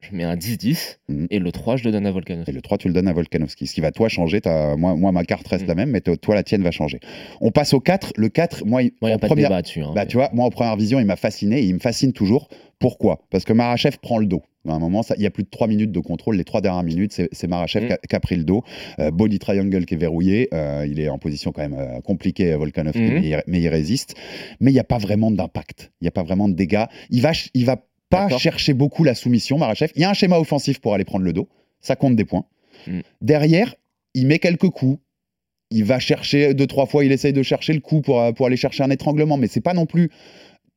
Speaker 7: Je mets un 10-10.
Speaker 6: Mhm.
Speaker 7: Et le 3, je le donne à
Speaker 6: Et
Speaker 7: Volkanovski.
Speaker 6: le 3, tu le donnes à Volkanovski. Ce qui va, toi, changer. Moi, moi, ma carte reste
Speaker 7: Mm.
Speaker 6: la même, mais toi, la tienne va changer. On passe au 4. Le 4, moi, il-
Speaker 7: n'y a
Speaker 6: en
Speaker 7: pas
Speaker 6: première-
Speaker 7: de débat dessus. hein,
Speaker 6: Bah,
Speaker 7: mais-
Speaker 6: tu vois, moi, en première vision, il m'a fasciné et il me fascine toujours. Pourquoi? Parce que Marachev prend le dos. À un moment, ça- il y a plus de 3 minutes de contrôle. Les 3 dernières minutes, c'est Marachev
Speaker 7: Mm.
Speaker 6: qui, a, qui a pris le dos. Euh, body triangle qui est verrouillé. Euh, il est en position quand même euh, compliquée, Volkanovski,
Speaker 7: Mhm.
Speaker 6: mais, il, mais il résiste. Mais il n'y a pas vraiment d'impact. Il n'y a pas vraiment de dégâts. Il va, il va pas chercher beaucoup la soumission, Marachev. Il y a un schéma offensif pour aller prendre le dos. Ça compte des points.
Speaker 7: Mm.
Speaker 6: Derrière, il met quelques coups. Il va chercher deux, trois fois, il essaye de chercher le coup pour, pour aller chercher un étranglement, mais c'est pas non plus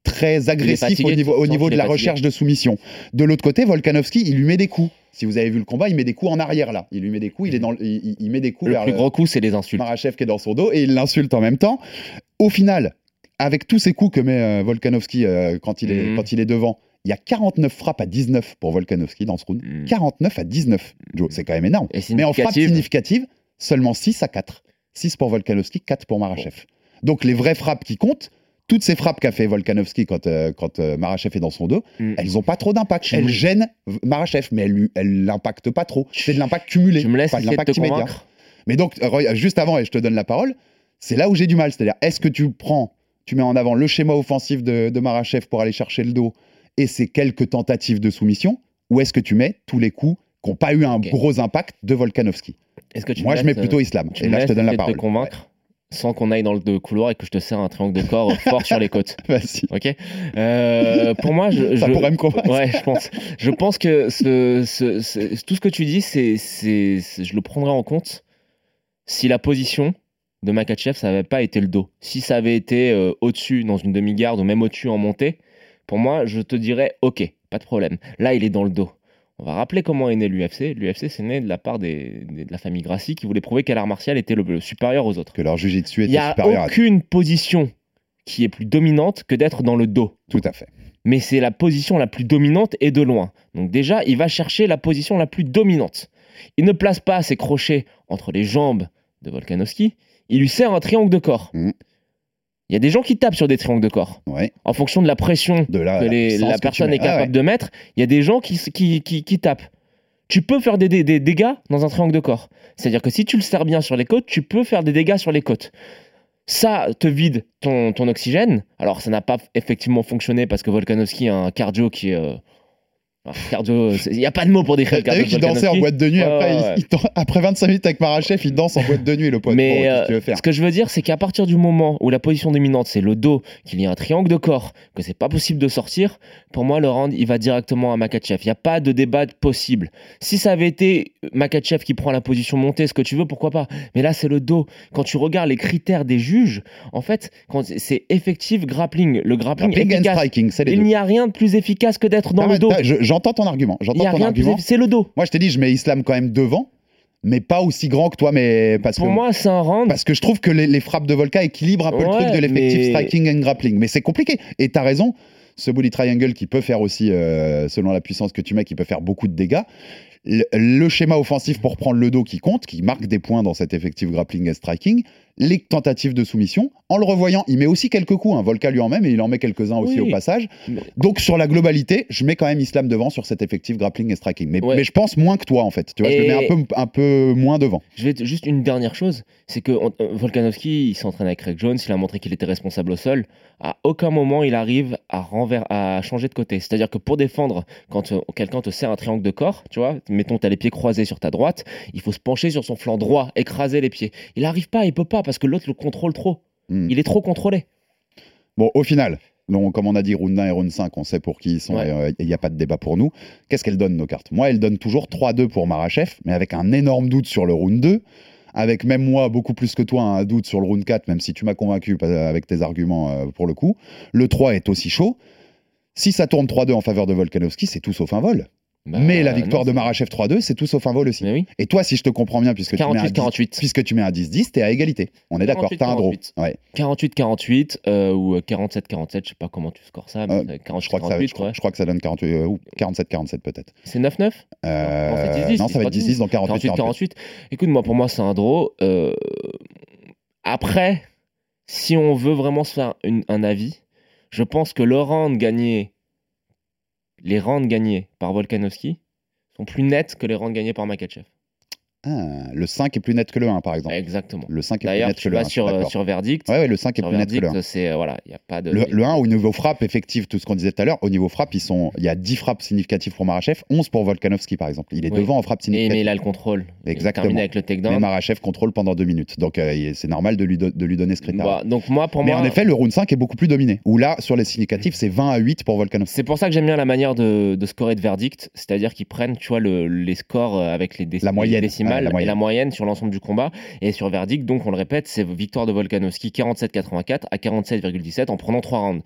Speaker 6: très agressif au niveau, au niveau de la
Speaker 7: fatigué.
Speaker 6: recherche de soumission. De l'autre côté, Volkanovski, il lui met des coups. Si vous avez vu le combat, il met des coups en arrière là. Il lui met des coups, il, est dans, le- il, met des coups
Speaker 7: Le
Speaker 6: vers
Speaker 7: plus
Speaker 6: le-
Speaker 7: gros coup, c'est les insultes.
Speaker 6: Marachev qui est dans son dos et il l'insulte en même temps. Au final, avec tous ces coups que met euh, Volkanovski euh, quand, il est,
Speaker 7: Mhm.
Speaker 6: quand il est devant, il y a 49 frappes à 19 pour Volkanovski dans ce round.
Speaker 7: Mhm.
Speaker 6: 49 à 19, Joe, c'est quand même énorme. Mais en frappe
Speaker 7: significative.
Speaker 6: significative, seulement 6 à 4. 6 pour Volkanovski, 4 pour Marachev. Donc les vraies frappes qui comptent, toutes ces frappes qu'a fait Volkanovski quand, euh, quand euh, Marachev est dans son dos,
Speaker 7: Mm.
Speaker 6: elles n'ont pas trop d'impact. Elles
Speaker 7: me-
Speaker 6: gênent Marachev, mais elles l'impactent pas trop. C'est de l'impact cumulé,
Speaker 7: Tu me laisses
Speaker 6: pas de l'impact immédiat.
Speaker 7: convaincre?
Speaker 6: Mais donc, euh, juste avant, et je te donne la parole, c'est là où j'ai du mal. C'est-à-dire, est-ce que tu prends, tu mets en avant le schéma offensif de, de Marachev pour aller chercher le dos et ses quelques tentatives de soumission, ou est-ce que tu mets tous les coups qui n'ont pas eu un gros impact de Volkanovski?
Speaker 7: Est-ce que tu
Speaker 6: Moi, je mets plutôt
Speaker 7: euh,
Speaker 6: Islam.
Speaker 7: Tu
Speaker 6: Et là, je te donne la parole.
Speaker 7: te convaincre? Sans qu'on aille dans le couloir et que je te serre un triangle de corps (laughs) fort sur les côtes. (laughs)
Speaker 6: Vas-y.
Speaker 7: Ok. Euh, pour moi, je, (laughs)
Speaker 6: Ça
Speaker 7: je-
Speaker 6: pourrait me convaincre.
Speaker 7: Ouais, je pense. Je pense que ce, ce- ce- tout ce que tu dis, c'est, je le prendrais en compte si la position de Makachev, ça n'avait pas été le dos. Si ça avait été euh, au-dessus dans une demi-garde ou même au-dessus en montée, pour moi, je te dirais OK, pas de problème. Là, il est dans le dos. On va rappeler comment est né l'UFC. L'UFC, c'est né de la part des, des- de la famille Gracie qui voulait prouver qu'à l'art martial était le, le supérieur aux autres.
Speaker 6: Que leur jujitsu
Speaker 7: Il
Speaker 6: était
Speaker 7: n'y a
Speaker 6: supérieur à
Speaker 7: aucune position qui est plus dominante que d'être dans le dos
Speaker 6: tout à fait.
Speaker 7: mais c'est la position la plus dominante et de loin. Donc déjà, il va chercher la position la plus dominante. Il ne place pas ses crochets entre les jambes de Volkanovski, il lui sert un triangle de corps.
Speaker 6: Mhm.
Speaker 7: Il y a des gens qui tapent sur des triangles de corps.
Speaker 6: Ouais.
Speaker 7: En fonction de la pression
Speaker 6: De
Speaker 7: que
Speaker 6: la
Speaker 7: les- la
Speaker 6: que tu
Speaker 7: personne est
Speaker 6: Ah
Speaker 7: capable
Speaker 6: ouais.
Speaker 7: de mettre, il y a des gens qui, qui, qui, qui tapent. Tu peux faire des, des- des dégâts dans un triangle de corps. C'est-à-dire que si tu le sers bien sur les côtes, tu peux faire des dégâts sur les côtes. Ça te vide ton, ton oxygène. Alors, ça n'a pas effectivement fonctionné parce que Volkanovski a un cardio qui est. euh, c'est- Il n'y a pas de mot pour décrire le
Speaker 6: T'as
Speaker 7: cardio.
Speaker 6: vu
Speaker 7: de
Speaker 6: qu'il dansait en boîte de nuit
Speaker 7: Ouais,
Speaker 6: après,
Speaker 7: ouais,
Speaker 6: il-
Speaker 7: ouais.
Speaker 6: il dan- après 25 minutes avec Marachev, il danse en boîte de nuit, le pote.
Speaker 7: Mais euh, ce que je veux dire, c'est qu'à partir du moment où la position dominante, c'est le dos, qu'il y a un triangle de corps, que c'est pas possible de sortir, pour moi, le round, il va directement à Makachev. Il n'y a pas de débat possible. Si ça avait été Makachev qui prend la position montée, ce que tu veux, pourquoi pas? Mais là, c'est le dos. Quand tu regardes les critères des juges, en fait, c'est effectif grappling, le grappling,
Speaker 6: Grappling
Speaker 7: efficace.
Speaker 6: striking, c'est les
Speaker 7: Il n'y a rien de plus efficace que d'être dans
Speaker 6: Ah
Speaker 7: le dos.
Speaker 6: t'as- je- J'entends ton argument. J'entends ton argument.
Speaker 7: C'est le dos.
Speaker 6: Moi, je t'ai dit, je mets Islam quand même devant, mais pas aussi grand que toi, mais parce
Speaker 7: Pour
Speaker 6: que.
Speaker 7: moi, c'est un round.
Speaker 6: Parce que je trouve que les, les frappes de Volka équilibrent un peu le truc de l'effectif
Speaker 7: mais-
Speaker 6: striking and grappling. Mais c'est compliqué. Et t'as raison, ce body triangle qui peut faire aussi, euh, selon la puissance que tu mets, qui peut faire beaucoup de dégâts. Le, le schéma offensif pour prendre le dos qui compte, qui marque des points dans cet effectif grappling et striking. Les tentatives de soumission. En le revoyant, il met aussi quelques coups. Hein. Volka lui en met, mais il en met quelques-uns aussi
Speaker 7: Oui.
Speaker 6: au passage. Donc sur la globalité, je mets quand même Islam devant sur cet effectif grappling et striking. Mais,
Speaker 7: Ouais.
Speaker 6: mais je pense moins que toi en fait. Tu vois, je le
Speaker 7: Et-
Speaker 6: mets un peu, un peu moins devant.
Speaker 7: Je vais te- juste une dernière chose, c'est que euh, Volkanovski, il s'entraîne avec Craig Jones, il a montré qu'il était responsable au sol. À aucun moment il arrive à renver, à changer de côté. C'est-à-dire que pour défendre, quand euh, quelqu'un te serre un triangle de corps, tu vois, mettons tu as les pieds croisés sur ta droite, il faut se pencher sur son flanc droit, écraser les pieds. Il n'arrive pas, il peut pas parce que l'autre le contrôle trop.
Speaker 6: Hmm.
Speaker 7: Il est trop contrôlé.
Speaker 6: Bon, au final, donc, comme on a dit, round 1 et round 5, on sait pour qui ils sont
Speaker 7: Ouais.
Speaker 6: et euh, il n'y a pas de débat pour nous. Qu'est-ce qu'elles donnent nos cartes? Moi, elles donnent toujours 3-2 pour Marachev, mais avec un énorme doute sur le round 2. Avec même moi, beaucoup plus que toi, un doute sur le round 4, même si tu m'as convaincu euh, avec tes arguments euh, pour le coup. Le 3 est aussi chaud. Si ça tourne 3-2 en faveur de Volkanovski, c'est tout sauf un vol.
Speaker 7: Bah,
Speaker 6: mais la victoire
Speaker 7: non,
Speaker 6: de Marachev 3-2, c'est tout sauf un vol aussi.
Speaker 7: Oui.
Speaker 6: Et toi, si je te comprends bien, puisque tu mets un 10
Speaker 7: 48-48.
Speaker 6: puisque tu mets un 10-10, t'es à égalité. On est d'accord, t'as un draw.
Speaker 7: 48.
Speaker 6: Ouais.
Speaker 7: 48-48 euh, ou 47-47, je sais pas comment tu scores ça, mais
Speaker 6: Euh,
Speaker 7: euh, 48-48,
Speaker 6: Je crois, que ça, je, crois-
Speaker 7: ouais.
Speaker 6: je crois que ça donne 48, euh, ou 47-47 peut-être.
Speaker 7: C'est 9-9
Speaker 6: Euh,
Speaker 7: Non, c'est 10-10,
Speaker 6: non, ça va être
Speaker 7: 10-10,
Speaker 6: 10-10 dans 48-48.
Speaker 7: 48-48. Écoute, moi, pour moi, c'est un draw. Euh, Après, si on veut vraiment se faire une- un avis, je pense que le round gagné, les rounds gagnés par Volkanovski sont plus nets que les rounds gagnés par Makachev.
Speaker 6: Ah, le 5 est plus net que le 1, par exemple.
Speaker 7: Exactement.
Speaker 6: Le 5 est plus
Speaker 7: D'ailleurs,
Speaker 6: net que le 1.
Speaker 7: vas sur, euh, sur Verdict.
Speaker 6: Ouais, ouais, le 5 est plus net que le 1.
Speaker 7: Verdict, c'est euh, voilà, il y a pas de.
Speaker 6: Le, le 1, au niveau frappe effective, tout ce qu'on disait tout à l'heure, au niveau frappe, il y a 10 frappes significatives pour Marachev, 11 pour Volkanovski, par exemple. Il est
Speaker 7: Oui.
Speaker 6: devant en frappe
Speaker 7: Et,
Speaker 6: significative.
Speaker 7: mais il a le contrôle. Il
Speaker 6: Exactement.
Speaker 7: termine avec le
Speaker 6: Mais
Speaker 7: takedown.
Speaker 6: Marachev contrôle pendant 2 minutes. Donc euh, il- c'est normal de lui, do- de lui donner ce critère.
Speaker 7: Bah, donc moi, pour
Speaker 6: Mais
Speaker 7: moi,
Speaker 6: en effet, le round 5 est beaucoup plus dominé. Où là, sur les significatifs, c'est 20 à 8 pour Volkanovski.
Speaker 7: C'est pour ça que j'aime bien la manière de, de scorer de verdict, c'est-à-dire qu'ils prennent, tu vois, le- les scores euh, avec les, déc-
Speaker 6: La moyenne,
Speaker 7: les décimales
Speaker 6: ouais, la
Speaker 7: et
Speaker 6: moyenne.
Speaker 7: la moyenne sur l'ensemble du combat. Et sur verdict, donc on le répète, c'est victoire de Volkanovski 47-84 à 47,17 en prenant trois rounds.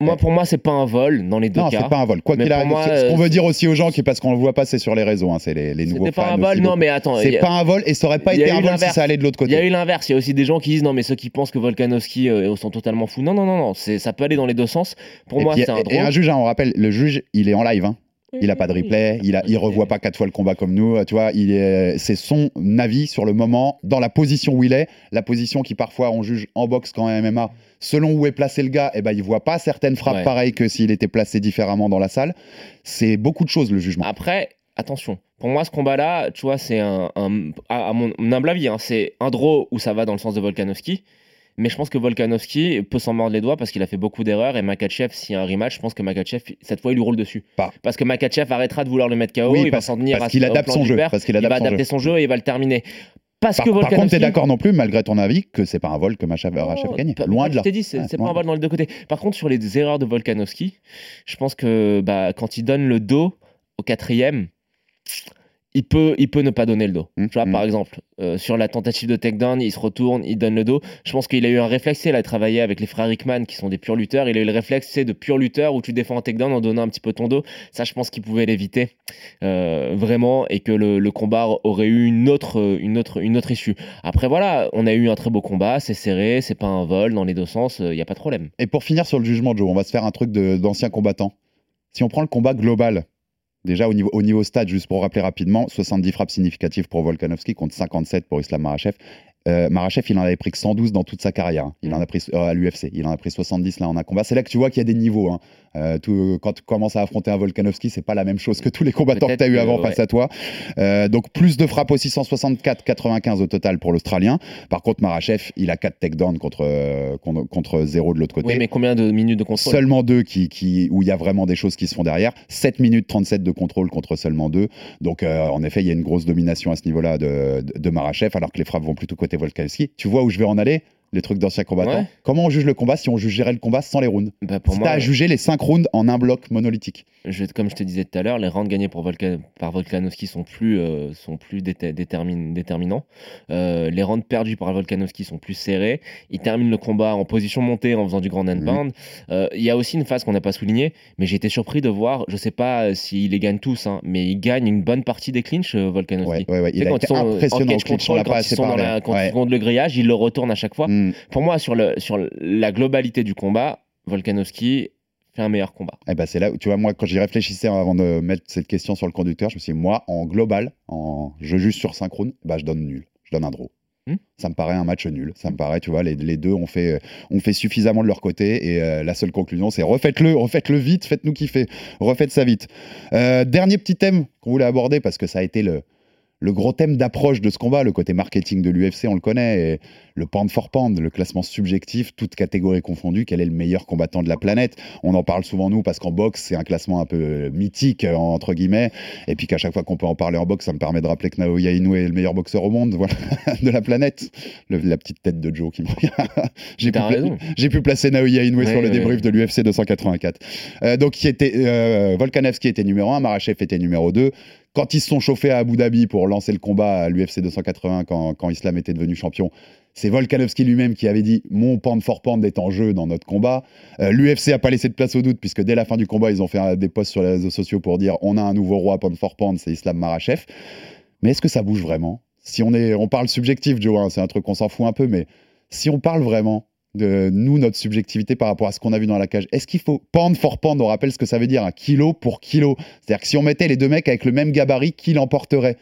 Speaker 7: Moi, pour moi, c'est pas un vol dans les deux
Speaker 6: Non,
Speaker 7: cas.
Speaker 6: c'est pas un vol. Quoi qu'il arrive,
Speaker 7: moi,
Speaker 6: ce qu'on
Speaker 7: euh,
Speaker 6: veut dire aussi aux gens, qui parce qu'on le voit passer sur les réseaux, hein, c'est les, les nouveaux
Speaker 7: C'était pas un vol, non, mais attends.
Speaker 6: C'est
Speaker 7: a-
Speaker 6: pas un vol et ça aurait pas été un vol si ça allait de l'autre
Speaker 7: Il y a
Speaker 6: côté.
Speaker 7: eu l'inverse. Il y a aussi des gens qui disent non, mais ceux qui pensent que Volkanovski euh, sont totalement fous. Non, non, non, non. c'est- Ça peut aller dans les deux sens. Pour
Speaker 6: Et
Speaker 7: moi, c'est un drôle.
Speaker 6: Et un juge, hein, on rappelle, le juge, il est en live. hein. Il a pas de replay, il, a, il revoit pas quatre fois le combat comme nous. Tu vois, il est, c'est son avis sur le moment, dans la position où il est, la position qui parfois on juge en boxe quand en MMA. Selon où est placé le gars, eh ben il voit pas certaines frappes
Speaker 7: Ouais.
Speaker 6: pareilles que s'il était placé différemment dans la salle. C'est beaucoup de choses le jugement.
Speaker 7: Après, attention. Pour moi, ce combat-là, tu vois, c'est un, un- à à mon humble avis, hein, c'est un draw où ça va dans le sens de Volkanovski. Mais je pense que Volkanovski peut s'en mordre les doigts parce qu'il a fait beaucoup d'erreurs. Et Makachev, s'il y a un rematch, je pense que Makachev, cette fois, il lui roule dessus.
Speaker 6: Pas.
Speaker 7: Parce que Makachev arrêtera de vouloir le mettre KO.
Speaker 6: Oui,
Speaker 7: il va s'en tenir
Speaker 6: parce
Speaker 7: à-
Speaker 6: qu'il adapte son jeu,
Speaker 7: père.
Speaker 6: parce qu'il
Speaker 7: il
Speaker 6: adapte
Speaker 7: va
Speaker 6: son
Speaker 7: adapter
Speaker 6: jeu.
Speaker 7: son jeu et il va le terminer. Parce
Speaker 6: Par,
Speaker 7: que
Speaker 6: par
Speaker 7: Volkanovski.
Speaker 6: contre, tu es d'accord non plus, malgré ton avis, que c'est pas un vol que Machav Rachev gagne. Loin de là.
Speaker 7: Je t'ai dit, c'est
Speaker 6: Ouais,
Speaker 7: c'est pas un vol dans les deux côtés. Par contre, sur les erreurs de Volkanovski, je pense que bah, quand il donne le dos au quatrième, il peut, il peut ne pas donner le dos.
Speaker 6: Mmh,
Speaker 7: tu vois,
Speaker 6: mmh.
Speaker 7: par exemple, euh, sur la tentative de takedown, il se retourne, il donne le dos. Je pense qu'il a eu un réflexe, il a travaillé avec les frères Rickman qui sont des purs lutteurs. Il a eu le réflexe, c'est de pur lutteur où tu défends un takedown en donnant un petit peu ton dos. Ça, je pense qu'il pouvait l'éviter euh, vraiment et que le, le combat aurait eu une autre, une, autre, une autre issue. Après, voilà, on a eu un très beau combat, c'est serré, c'est pas un vol dans les deux sens, il n'y a pas de problème.
Speaker 6: Et pour finir sur le jugement, Joe, on va se faire un truc d'ancien combattant. Si on prend le combat global, déjà au niveau, au niveau stade, juste pour rappeler rapidement, 70 frappes significatives pour Volkanovski contre 57 pour Islam Marachev. Euh, Marachev, il en avait pris que 112 dans toute sa carrière. hein. Il en a pris euh, à l'UFC. Il en a pris 70 là en un combat. C'est là que tu vois qu'il y a des niveaux. hein. Euh, tout- quand tu commences à affronter un Volkanovski, c'est pas la même chose que tous les combattants que tu as eu avant
Speaker 7: ouais.
Speaker 6: face à toi. Euh, donc plus de frappes aussi, 164, 95 au total pour l'Australien. Par contre, Marachev, il a 4 takedowns contre, contre, contre 0 de l'autre côté.
Speaker 7: Oui, mais combien de minutes de contrôle?
Speaker 6: Seulement deux qui, qui, où il y a vraiment des choses qui se font derrière. 7 minutes 37 de contrôle contre seulement deux. Donc, en effet, il y a une grosse domination à ce niveau-là de, de, de Marachev, alors que les frappes vont plutôt côté Tu vois où je vais en aller? Les trucs d'anciens combattants.
Speaker 7: Ouais.
Speaker 6: Comment on juge le combat si on jugerait le combat sans les rounds
Speaker 7: Bah, pour
Speaker 6: Si
Speaker 7: moi,
Speaker 6: t'as à juger les 5 rounds en un bloc monolithique.
Speaker 7: je- comme je te disais tout à l'heure, les rounds gagnés pour par Volkanovski sont plus, euh, sont plus déter- détermin- déterminants. Euh, les rounds perdus par Volkanovski sont plus serrés. Il termine le combat en position montée en faisant du grand
Speaker 6: Mhm.
Speaker 7: handpound. Euh, Il y a aussi une phase qu'on n'a pas soulignée, mais j'ai été surpris de voir, je sais pas s'il les gagne tous, hein, mais il gagne une bonne partie des clinches, Volkanovski.
Speaker 6: Ouais, ouais, Il a été impressionnant au clinch, on l'a
Speaker 7: quand
Speaker 6: pas
Speaker 7: ils
Speaker 6: assez
Speaker 7: sont dans la- quand ils le grillage, il le retourne à chaque fois.
Speaker 6: Mm.
Speaker 7: Pour moi, sur, le, sur la globalité du combat, Volkanovski fait un meilleur combat.
Speaker 6: Eh ben, c'est là où, tu vois, moi, quand j'y réfléchissais avant de mettre cette question sur le conducteur, je me suis dit, moi, en global, en... je juge sur 5 rounds, bah, je donne nul. Je donne un draw.
Speaker 7: Hmm.
Speaker 6: Ça me paraît un match nul. Ça me paraît, tu vois, les, les deux ont fait, ont fait suffisamment de leur côté. Et euh, la seule conclusion, c'est refaites-le, refaites-le vite, faites-nous kiffer, refaites ça vite. Euh, dernier petit thème qu'on voulait aborder parce que ça a été le, le gros thème d'approche de ce combat, le côté marketing de l'UFC, on le connaît, et le pound for pound, le classement subjectif, toutes catégories confondues, quel est le meilleur combattant de la planète? On en parle souvent, nous, parce qu'en boxe, c'est un classement un peu mythique, euh, entre guillemets, et puis qu'à chaque fois qu'on peut en parler en boxe, ça me permet de rappeler que Naoya Inoue est le meilleur boxeur au monde (laughs) voilà, de la planète. Le- la petite tête de Joe qui me regarde. J'ai pu, pla- placer Naoya Inoue
Speaker 7: Ouais,
Speaker 6: sur le
Speaker 7: ouais,
Speaker 6: débrief de l'UFC 284. Euh, donc, qui était, euh, Volkanovski était numéro 1, Marachev était numéro 2 quand ils se sont chauffés à Abu Dhabi pour lancer le combat à l'UFC 280 quand, quand Islam était devenu champion, c'est Volkanovski lui-même qui avait dit mon pound for pound est en jeu dans notre combat. Euh, L'UFC a pas laissé de place au doute puisque dès la fin du combat ils ont fait des posts sur les réseaux sociaux pour dire on a un nouveau roi pound for pound, c'est Islam Marachev. Mais est-ce que ça bouge vraiment? Si on est, on parle subjectif, Joe, hein, c'est un truc qu'on s'en fout un peu, mais si on parle vraiment de nous, notre subjectivité par rapport à ce qu'on a vu dans la cage. Est-ce qu'il faut pound for pound On rappelle ce que ça veut dire, un kilo pour kilo? C'est-à-dire que si on mettait les deux mecs avec le même gabarit, qui l'emporterait?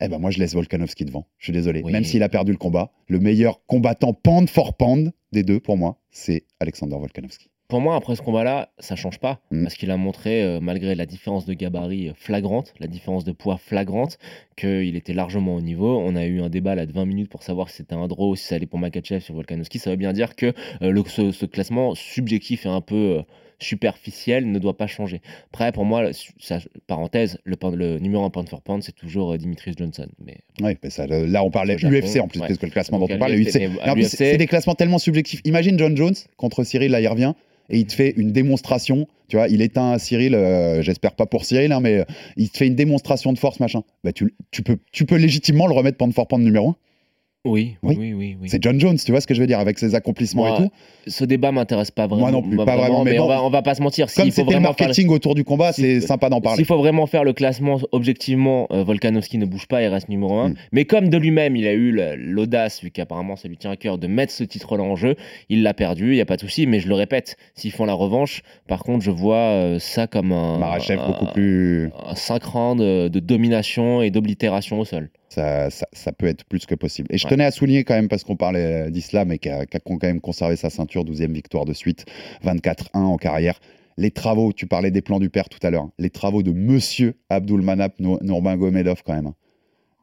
Speaker 6: Eh ben moi, je laisse Volkanovski devant. Je suis désolé.
Speaker 7: Oui.
Speaker 6: Même s'il a perdu le combat, le meilleur combattant pound for pound des deux, pour moi, c'est Alexander Volkanovski.
Speaker 7: Pour moi, après ce combat-là, ça change pas
Speaker 6: Mm.
Speaker 7: parce qu'il a montré, euh, malgré la différence de gabarit euh, flagrante, la différence de poids flagrante, qu'il était largement au niveau. On a eu un débat là de 20 minutes pour savoir si c'était un draw ou si ça allait pour Makachev sur Volkanovski. Ça veut bien dire que euh, le- ce, ce classement subjectif et un peu euh, superficiel ne doit pas changer. Après, pour moi, ça- parenthèse, le, numéro 1 pound for pound, c'est toujours Dimitris Johnson. Mais
Speaker 6: Oui, mais ça, là on parlait
Speaker 7: Japon,
Speaker 6: UFC en plus,
Speaker 7: ouais.
Speaker 6: parce que le classement
Speaker 7: Donc,
Speaker 6: dont on parle, c'est des classements tellement subjectifs. Imagine John Jones contre Cyril, là il revient, et il te fait une démonstration, tu vois, il éteint Cyril, euh, j'espère pas pour Cyril, hein, mais euh, il te fait une démonstration de force, machin. Bah, tu, peux, tu peux légitimement le remettre pound for pound numéro 1.
Speaker 7: Oui,
Speaker 6: Oui.
Speaker 7: oui, oui.
Speaker 6: C'est John Jones, tu vois ce que je veux dire, avec ses accomplissements
Speaker 7: Moi,
Speaker 6: et tout.
Speaker 7: Ce débat m'intéresse pas vraiment.
Speaker 6: Moi non plus, pas vraiment, mais
Speaker 7: on,
Speaker 6: bon,
Speaker 7: va, on va pas se mentir.
Speaker 6: Comme c'était le marketing autour du combat,
Speaker 7: si-
Speaker 6: c'est sympa d'en parler.
Speaker 7: S'il faut vraiment faire le classement objectivement, euh, Volkanovski ne bouge pas, il reste numéro 1.
Speaker 6: Mm.
Speaker 7: Mais comme de lui-même, il a eu l'audace, vu qu'apparemment ça lui tient à cœur, de mettre ce titre-là en jeu, il l'a perdu, il n'y a pas de souci. Mais je le répète, s'ils font la revanche, par contre, je vois euh, ça comme un,
Speaker 6: Marachev beaucoup plus.
Speaker 7: un 5 rounds de, de domination et d'oblitération au sol.
Speaker 6: Ça, ça, ça peut être plus que possible. Et je
Speaker 7: Ouais.
Speaker 6: tenais à souligner quand même, parce qu'on parlait d'Islam et qui a, quand même conservé sa ceinture, 12e victoire de suite, 24-1 en carrière. Les travaux, tu parlais des plans du père tout à l'heure, les travaux de monsieur Abdulmanap Nour- Nurmagomedov quand même.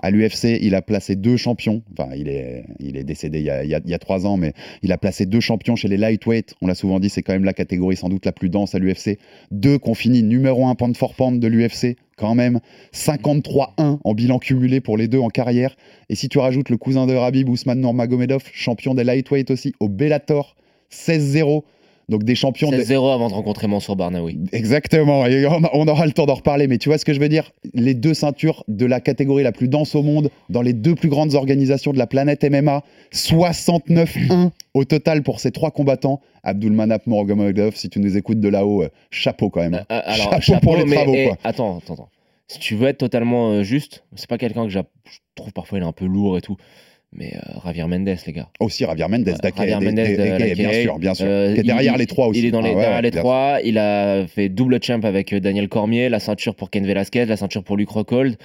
Speaker 6: À l'UFC, il a placé deux champions. Enfin, il est, décédé il y, a, trois ans, mais il a placé deux champions chez les lightweight. On l'a souvent dit, c'est quand même la catégorie sans doute la plus dense à l'UFC. Deux qui ont fini numéro un pound for pound de l'UFC, quand même. 53-1 en bilan cumulé pour les deux en carrière. Et si tu rajoutes le cousin de Rabib, Ousmane Nurmagomedov, champion des lightweight aussi, au Bellator, 16-0. Donc des champions. des-
Speaker 7: 16-0 avant de rencontrer Mansour Barnaoui.
Speaker 6: Exactement, et on, on aura le temps d'en reparler, mais tu vois ce que je veux dire? Les deux ceintures de la catégorie la plus dense au monde, dans les deux plus grandes organisations de la planète MMA, 69-1 au total pour ces trois combattants. Abdulmanap Morgomedov, si tu nous écoutes de là-haut, euh, chapeau quand même. hein.
Speaker 7: Euh, alors,
Speaker 6: chapeau, pour les
Speaker 7: mais,
Speaker 6: travaux, quoi.
Speaker 7: Attends, attends, attends. Si tu veux être totalement euh, juste, c'est pas quelqu'un que je trouve parfois il est un peu lourd et tout. Mais euh, Javier Mendes, les gars.
Speaker 6: Aussi Javier Mendes,
Speaker 7: Ouais,
Speaker 6: d'Ake-
Speaker 7: Javier Mendes
Speaker 6: d'Ake-
Speaker 7: de
Speaker 6: Ake,
Speaker 7: l'AKA,
Speaker 6: bien sûr, bien sûr.
Speaker 7: euh,
Speaker 6: qui est derrière
Speaker 7: il-
Speaker 6: les trois aussi.
Speaker 7: Il est dans les,
Speaker 6: Ah ouais,
Speaker 7: derrière les trois. Il a fait double champ avec euh, Daniel Cormier, la ceinture pour Ken Velasquez, la ceinture pour Luc Rockhold.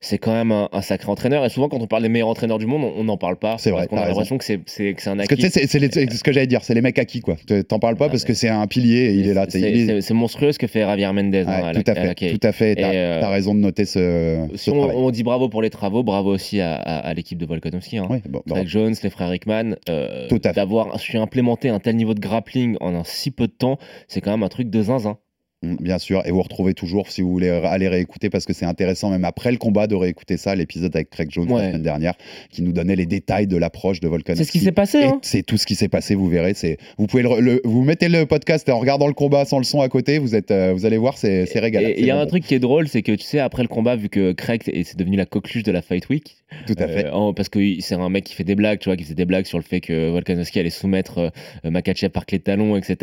Speaker 7: C'est quand même un, un sacré entraîneur. Et souvent, quand on parle des meilleurs entraîneurs du monde, on n'en parle pas.
Speaker 6: C'est vrai,
Speaker 7: Parce qu'on a l'impression que c'est- que un
Speaker 6: Parce que
Speaker 7: acquis.
Speaker 6: tu sais, c'est- ce que j'allais dire, c'est les mecs acquis, quoi. Te- T'en parles pas
Speaker 7: Ah,
Speaker 6: parce que c'est un pilier et il est là.
Speaker 7: C'est
Speaker 6: est-
Speaker 7: monstrueux ce que fait Javier Mendes. hein,
Speaker 6: Ouais, tout à
Speaker 7: la
Speaker 6: fait, tout à fait. T'as
Speaker 7: euh,
Speaker 6: raison de noter ce,
Speaker 7: on,
Speaker 6: travail.
Speaker 7: on dit bravo pour les travaux, bravo aussi à, à- à l'équipe de Volkanovski. Hein.
Speaker 6: Bon.
Speaker 7: Greg Jones, les frères Rickman, euh,
Speaker 6: Tout à fait.
Speaker 7: d'avoir su implémenter un tel niveau de grappling en un si peu de temps, c'est quand même un truc de zinzin.
Speaker 6: Mm, Bien sûr, et vous retrouvez toujours, si vous voulez aller réécouter, parce que c'est intéressant, même après le combat, de réécouter ça, l'épisode avec Craig Jones
Speaker 7: Ouais.
Speaker 6: la semaine dernière, qui nous donnait les détails de l'approche de Volkanovski.
Speaker 7: C'est ce qui s'est passé. Hein.
Speaker 6: C'est tout ce qui s'est passé, vous verrez. C'est, vous pouvez le, le- vous mettez le podcast en regardant le combat sans le son à côté, vous êtes, euh, vous allez voir, c'est.
Speaker 7: Et il y a un truc qui est drôle, c'est que tu sais, après le combat, vu que Craig est c'est devenu la coqueluche de la Fight Week,
Speaker 6: Tout à fait.
Speaker 7: euh, en- parce que c'est un mec qui fait des blagues, tu vois, qui faisait des blagues sur le fait que Volkanovski allait soumettre euh, Makachev par clé de talon, etc.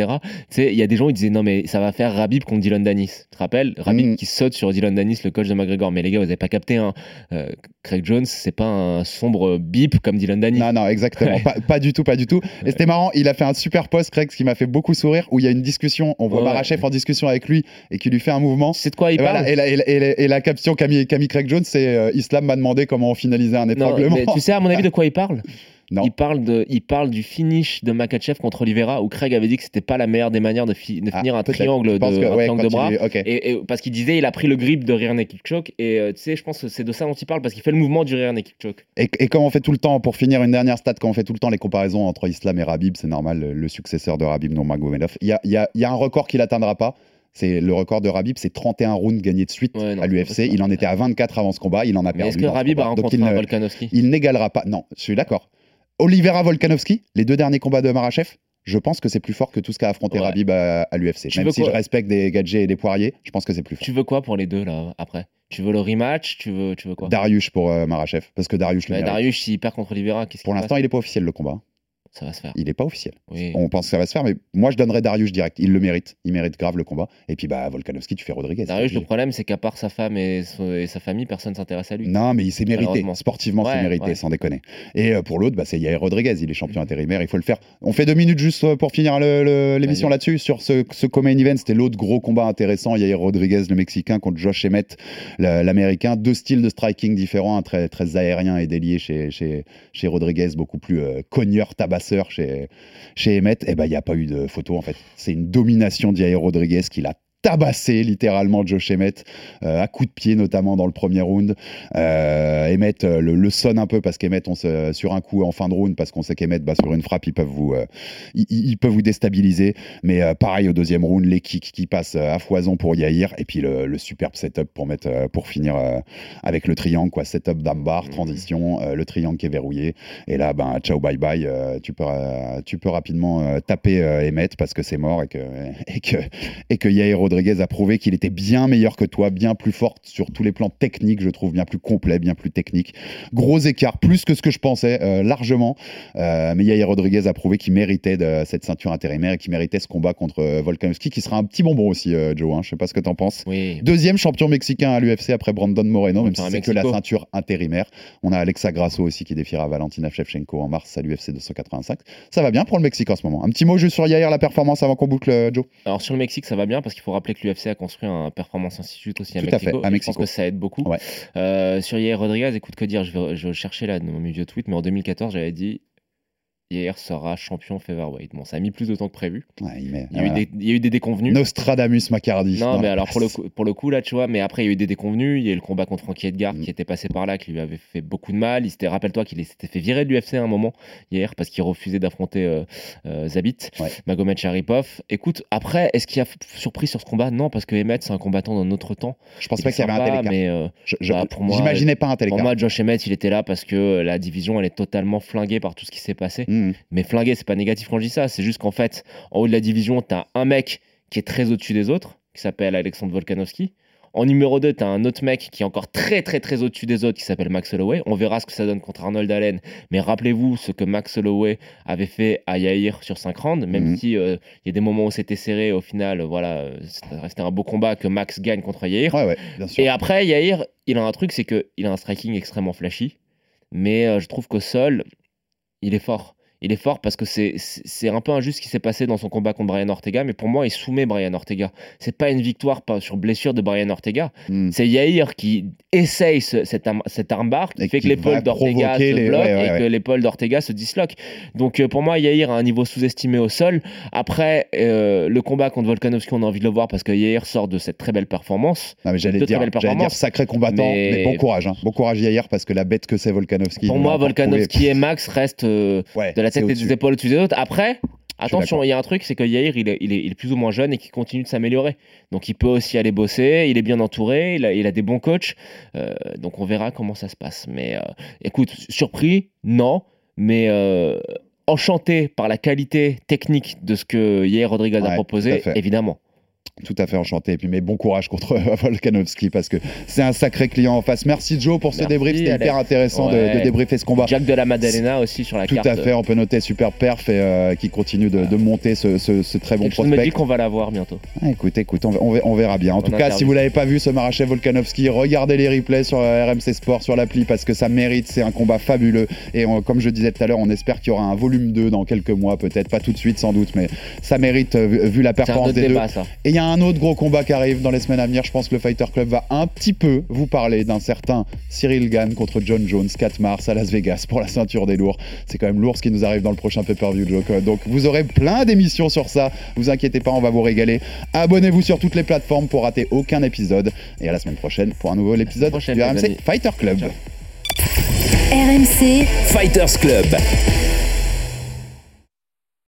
Speaker 7: Tu sais, il y a des gens qui disaient non mais ça va faire Rabib Contre Dylan Danis. Tu te rappelles
Speaker 6: Mm.
Speaker 7: qui saute sur Dylan Danis, le coach de McGregor. Mais les gars, vous avez pas capté, hein. Euh, Craig Jones, c'est pas un sombre bip comme Dylan Danis.
Speaker 6: Non, non, exactement.
Speaker 7: Ouais.
Speaker 6: Pas, pas du tout, pas du tout. Et c'était marrant, il a fait un super post, Craig, ce qui m'a fait beaucoup sourire, où il y a une discussion, on voit
Speaker 7: Ouais,
Speaker 6: Marachev en discussion avec lui et qui lui fait un mouvement.
Speaker 7: C'est de quoi il
Speaker 6: Et,
Speaker 7: parle
Speaker 6: voilà, et, la, et la- et la- et la caption qu'a mis Craig Jones, c'est euh, Islam m'a demandé comment on finalisait un
Speaker 7: Non,
Speaker 6: étranglement.
Speaker 7: mais tu sais à mon avis de (laughs) quoi il parle?
Speaker 6: Non.
Speaker 7: Il parle, de, il parle du finish de Makachev contre Oliveira où Craig avait dit que c'était pas la meilleure des manières de, fi- de
Speaker 6: Ah,
Speaker 7: finir un triangle, de,
Speaker 6: que,
Speaker 7: un
Speaker 6: ouais,
Speaker 7: triangle de bras. Et, et- parce qu'il disait il a pris le grip de rear naked choke et euh, tu sais je pense que c'est de ça dont il parle parce qu'il fait le mouvement du rear naked choke.
Speaker 6: Et, et comme on fait tout le temps, pour finir une dernière stat, quand on fait tout le temps les comparaisons entre Islam et Rabib, c'est normal, le, le successeur de Rabib Nurmagomedov, il y a, il y a- il y a un record qu'il atteindra pas. C'est le record de Rabib, c'est 31 rounds gagnés de suite
Speaker 7: Ouais, non,
Speaker 6: à l'UFC. Il en était à 24 avant ce combat, il en a
Speaker 7: Mais
Speaker 6: perdu.
Speaker 7: est-ce que Rabib a rencontré
Speaker 6: il
Speaker 7: un Volkanovski?
Speaker 6: il n'égalera pas. Non, je suis d'accord. Oliveira Volkanovski, les deux derniers combats de Marachev, je pense que c'est plus fort que tout ce qu'a affronté
Speaker 7: Ouais.
Speaker 6: Rabib à, à l'UFC. Même si je respecte des gadgets et des poiriers, je pense que c'est plus fort.
Speaker 7: Tu veux quoi pour les deux là après? Tu veux le rematch? Tu veux, tu veux quoi?
Speaker 6: Darius pour euh, Marachev, parce que Darius le
Speaker 7: Bah,
Speaker 6: mérite.
Speaker 7: Darius s'il perd contre qu'est-ce
Speaker 6: Pour l'instant, il n'est pas officiel le combat.
Speaker 7: Ça va se faire.
Speaker 6: Il n'est pas officiel.
Speaker 7: Oui.
Speaker 6: On pense que ça va se faire, mais moi je donnerais Darius direct. Il le mérite. Il mérite grave le combat. Et puis bah Volkanovski, tu fais Rodriguez.
Speaker 7: Darius, le problème, c'est qu'à part sa femme et, sa famille, personne s'intéresse à lui.
Speaker 6: Non, mais il s'est mérité. Sportivement, c'est
Speaker 7: Ouais,
Speaker 6: mérité,
Speaker 7: ouais.
Speaker 6: sans déconner. Et euh, pour l'autre, bah, c'est Yair Rodriguez. Il est champion intérimaire. Il faut le faire. On fait deux minutes juste euh, pour finir l'émission là-dessus. Sur ce, ce co-main event, c'était l'autre gros combat intéressant. Yair Rodriguez, le Mexicain, contre Josh Emmett, l'Américain. Deux styles de striking différents, un très, très aérien et délié chez, chez, chez Rodriguez, beaucoup plus euh, cogneur, chez, chez Emmett. Et ben, il n'y a pas eu de photo en fait. C'est une domination d'Yair Rodriguez qui l'a tabassé littéralement Josh Emmett euh, à coups de pied notamment dans le premier round. Euh, Emmett euh, le, le sonne un peu parce qu'Emmett on se, sur un coup en fin de round parce qu'on sait qu'Emmett bah, sur une frappe ils peuvent vous euh, ils, ils peuvent vous déstabiliser. Mais pareil au deuxième round les kicks qui passent à foison pour Yair et puis le, le superbe setup pour mettre pour finir avec le triangle quoi. Setup d'ambar transition euh, le triangle qui est verrouillé. Et là ben ciao bye bye tu peux tu peux rapidement taper Emmett parce que c'est mort et que et que et que Yair Rodriguez a prouvé qu'il était bien meilleur que toi, bien plus fort sur tous les plans techniques, je trouve, bien plus complet, bien plus technique. Gros écart, plus que ce que je pensais, euh, largement. Euh, mais Yair Rodriguez a prouvé qu'il méritait de, cette ceinture intérimaire et qu'il méritait ce combat contre euh, Volkanovski, qui sera un petit bonbon aussi, euh, Joe. hein. je sais pas ce que t'en penses.
Speaker 7: Oui.
Speaker 6: Deuxième champion mexicain à l'UFC après Brandon Moreno, même si c'est que la ceinture intérimaire. On a Alexa Grasso aussi qui défiera Valentina Shevchenko en mars à l'UFC 285. Ça va bien pour le Mexique en ce moment. Un petit mot juste sur Yair, la performance avant qu'on boucle, euh, Joe.
Speaker 7: Alors sur le Mexique, ça va bien parce qu'il faut rappeler que l'UFC a construit un Performance Institute aussi à
Speaker 6: Tout à fait,
Speaker 7: Mexico.
Speaker 6: à Mexico.
Speaker 7: Je pense que ça aide beaucoup.
Speaker 6: Ouais.
Speaker 7: Euh, sur Yair Rodriguez, écoute que dire, je vais, je vais le chercher là dans mon milieu de tweet, mais en 2014, j'avais dit Yair sera champion featherweight. Bon, ça a mis plus de temps que prévu.
Speaker 6: Ouais, il met-
Speaker 7: Il y a, eu, des, il y a eu des déconvenus.
Speaker 6: Nostradamus Macardy.
Speaker 7: Non, mais alors pour le, coup, pour le coup, là, tu vois, mais après, il y a eu des déconvenus. Il y a eu le combat contre Frankie Edgar
Speaker 6: Mm.
Speaker 7: qui était passé par là, qui lui avait fait beaucoup de mal. Il s'était, rappelle-toi qu'il s'était fait virer de l'UFC à un moment hier parce qu'il refusait d'affronter euh, euh, Zabit,
Speaker 6: Ouais.
Speaker 7: Magomed Sharipov. Écoute, après, est-ce qu'il y a f- surpris sur ce combat? Non, parce que Emmett, c'est un combattant d'un autre temps.
Speaker 6: Je pense
Speaker 7: Il
Speaker 6: pas qu'il y avait un tel écart.
Speaker 7: mais euh,
Speaker 6: Je- je-
Speaker 7: bah, pour moi,
Speaker 6: J'imaginais pas un tel
Speaker 7: pour
Speaker 6: écart.
Speaker 7: moi, Josh Emmett, il était là parce que la division, elle est totalement flinguée par tout ce qui s'est passé.
Speaker 6: Mhm.
Speaker 7: Mais flingué, c'est pas négatif quand je dis ça. C'est juste qu'en fait, en haut de la division, t'as un mec qui est très au-dessus des autres, qui s'appelle Alexandre Volkanovski. En numéro 2, t'as un autre mec qui est encore très très très au-dessus des autres, qui s'appelle Max Holloway. On verra ce que ça donne contre Arnold Allen. Mais rappelez-vous ce que Max Holloway avait fait à Yair sur 5 rounds, même
Speaker 6: Mhm.
Speaker 7: si euh, il y a des moments où c'était serré, au final, euh, voilà, c'était resté un beau combat que Max gagne contre Yair.
Speaker 6: Ouais, ouais, bien sûr.
Speaker 7: Et après, Yair, il a un truc, c'est qu'il a un striking extrêmement flashy. Mais euh, je trouve qu'au sol, il est fort. Il est fort parce que c'est un peu injuste ce qui s'est passé dans son combat contre Brian Ortega. Mais pour moi, il soumet Brian Ortega. C'est pas une victoire sur blessure de Brian Ortega.
Speaker 6: Mhm.
Speaker 7: C'est Yair qui essaye ce- cet, arm- cet armbar qui
Speaker 6: Et
Speaker 7: fait
Speaker 6: qui
Speaker 7: que l'épaule d'Ortega se
Speaker 6: les-
Speaker 7: bloque
Speaker 6: ouais, ouais,
Speaker 7: et que l'épaule d'Ortega se disloque. Donc euh, pour moi, Yair a un niveau sous-estimé au sol. Après, euh, le combat contre Volkanovski, on a envie de le voir parce que Yair sort de cette très belle performance.
Speaker 6: Non, mais j'allais dire, dire sacré combattant, mais,
Speaker 7: Mais-
Speaker 6: bon courage. hein. Bon courage Yair parce que la bête que c'est Volkanovski.
Speaker 7: Pour moi, Volkanovski et Max restent euh, de la tête et des épaules au-dessus des autres. Après, attention, il y a un truc, c'est que Yair, il est, il, est, il est plus ou moins jeune et qui continue de s'améliorer. Donc il peut aussi aller bosser, il est bien entouré, il a, il a des bons coachs. Euh, donc on verra comment ça se passe. Mais euh, écoute, surpris, non, mais euh, enchanté par la qualité technique de ce que Yair Rodriguez
Speaker 6: Ouais,
Speaker 7: a proposé, évidemment.
Speaker 6: Tout à fait enchanté. Et puis, mais bon courage contre (laughs) Volkanovski parce que c'est un sacré client en face. Merci Joe pour ce
Speaker 7: Merci,
Speaker 6: débrief. C'était hyper intéressant de- débriefer ce combat.
Speaker 7: Jack de la Maddalena aussi sur la
Speaker 6: Tout
Speaker 7: carte.
Speaker 6: à fait, on peut noter super perf et euh, qui continue de, de monter ce, ce- ce très bon
Speaker 7: Quelque chose me
Speaker 6: prospect.
Speaker 7: dit qu'on va la voir bientôt.
Speaker 6: Ah, écoute, écoute, on, on- on verra bien. En tout cas, si vous l'avez pas vu, ce Marachev Volkanovski, regardez les replays sur euh, RMC Sport, sur l'appli, parce que ça mérite. C'est un combat fabuleux. Et on- comme je disais tout à l'heure, on espère qu'il y aura un volume 2 dans quelques mois, peut-être pas tout de suite, sans doute, mais ça mérite euh, vu, la performance des deux.
Speaker 7: débat, ça.
Speaker 6: Et il y a un autre gros combat qui arrive dans les semaines à venir. Je pense que le Fighter Club va un petit peu vous parler d'un certain Cyril Gann contre John Jones, 4 mars à Las Vegas pour la ceinture des lourds. C'est quand même lourd ce qui nous arrive dans le prochain pay-per-view, Joe. Donc vous aurez plein d'émissions sur ça. Vous inquiétez pas, on va vous régaler. Abonnez-vous sur toutes les plateformes pour rater aucun épisode. Et à la semaine prochaine pour un nouvel épisode du RMC. Fighter Club.
Speaker 7: Ciao.
Speaker 2: RMC Fighters Club.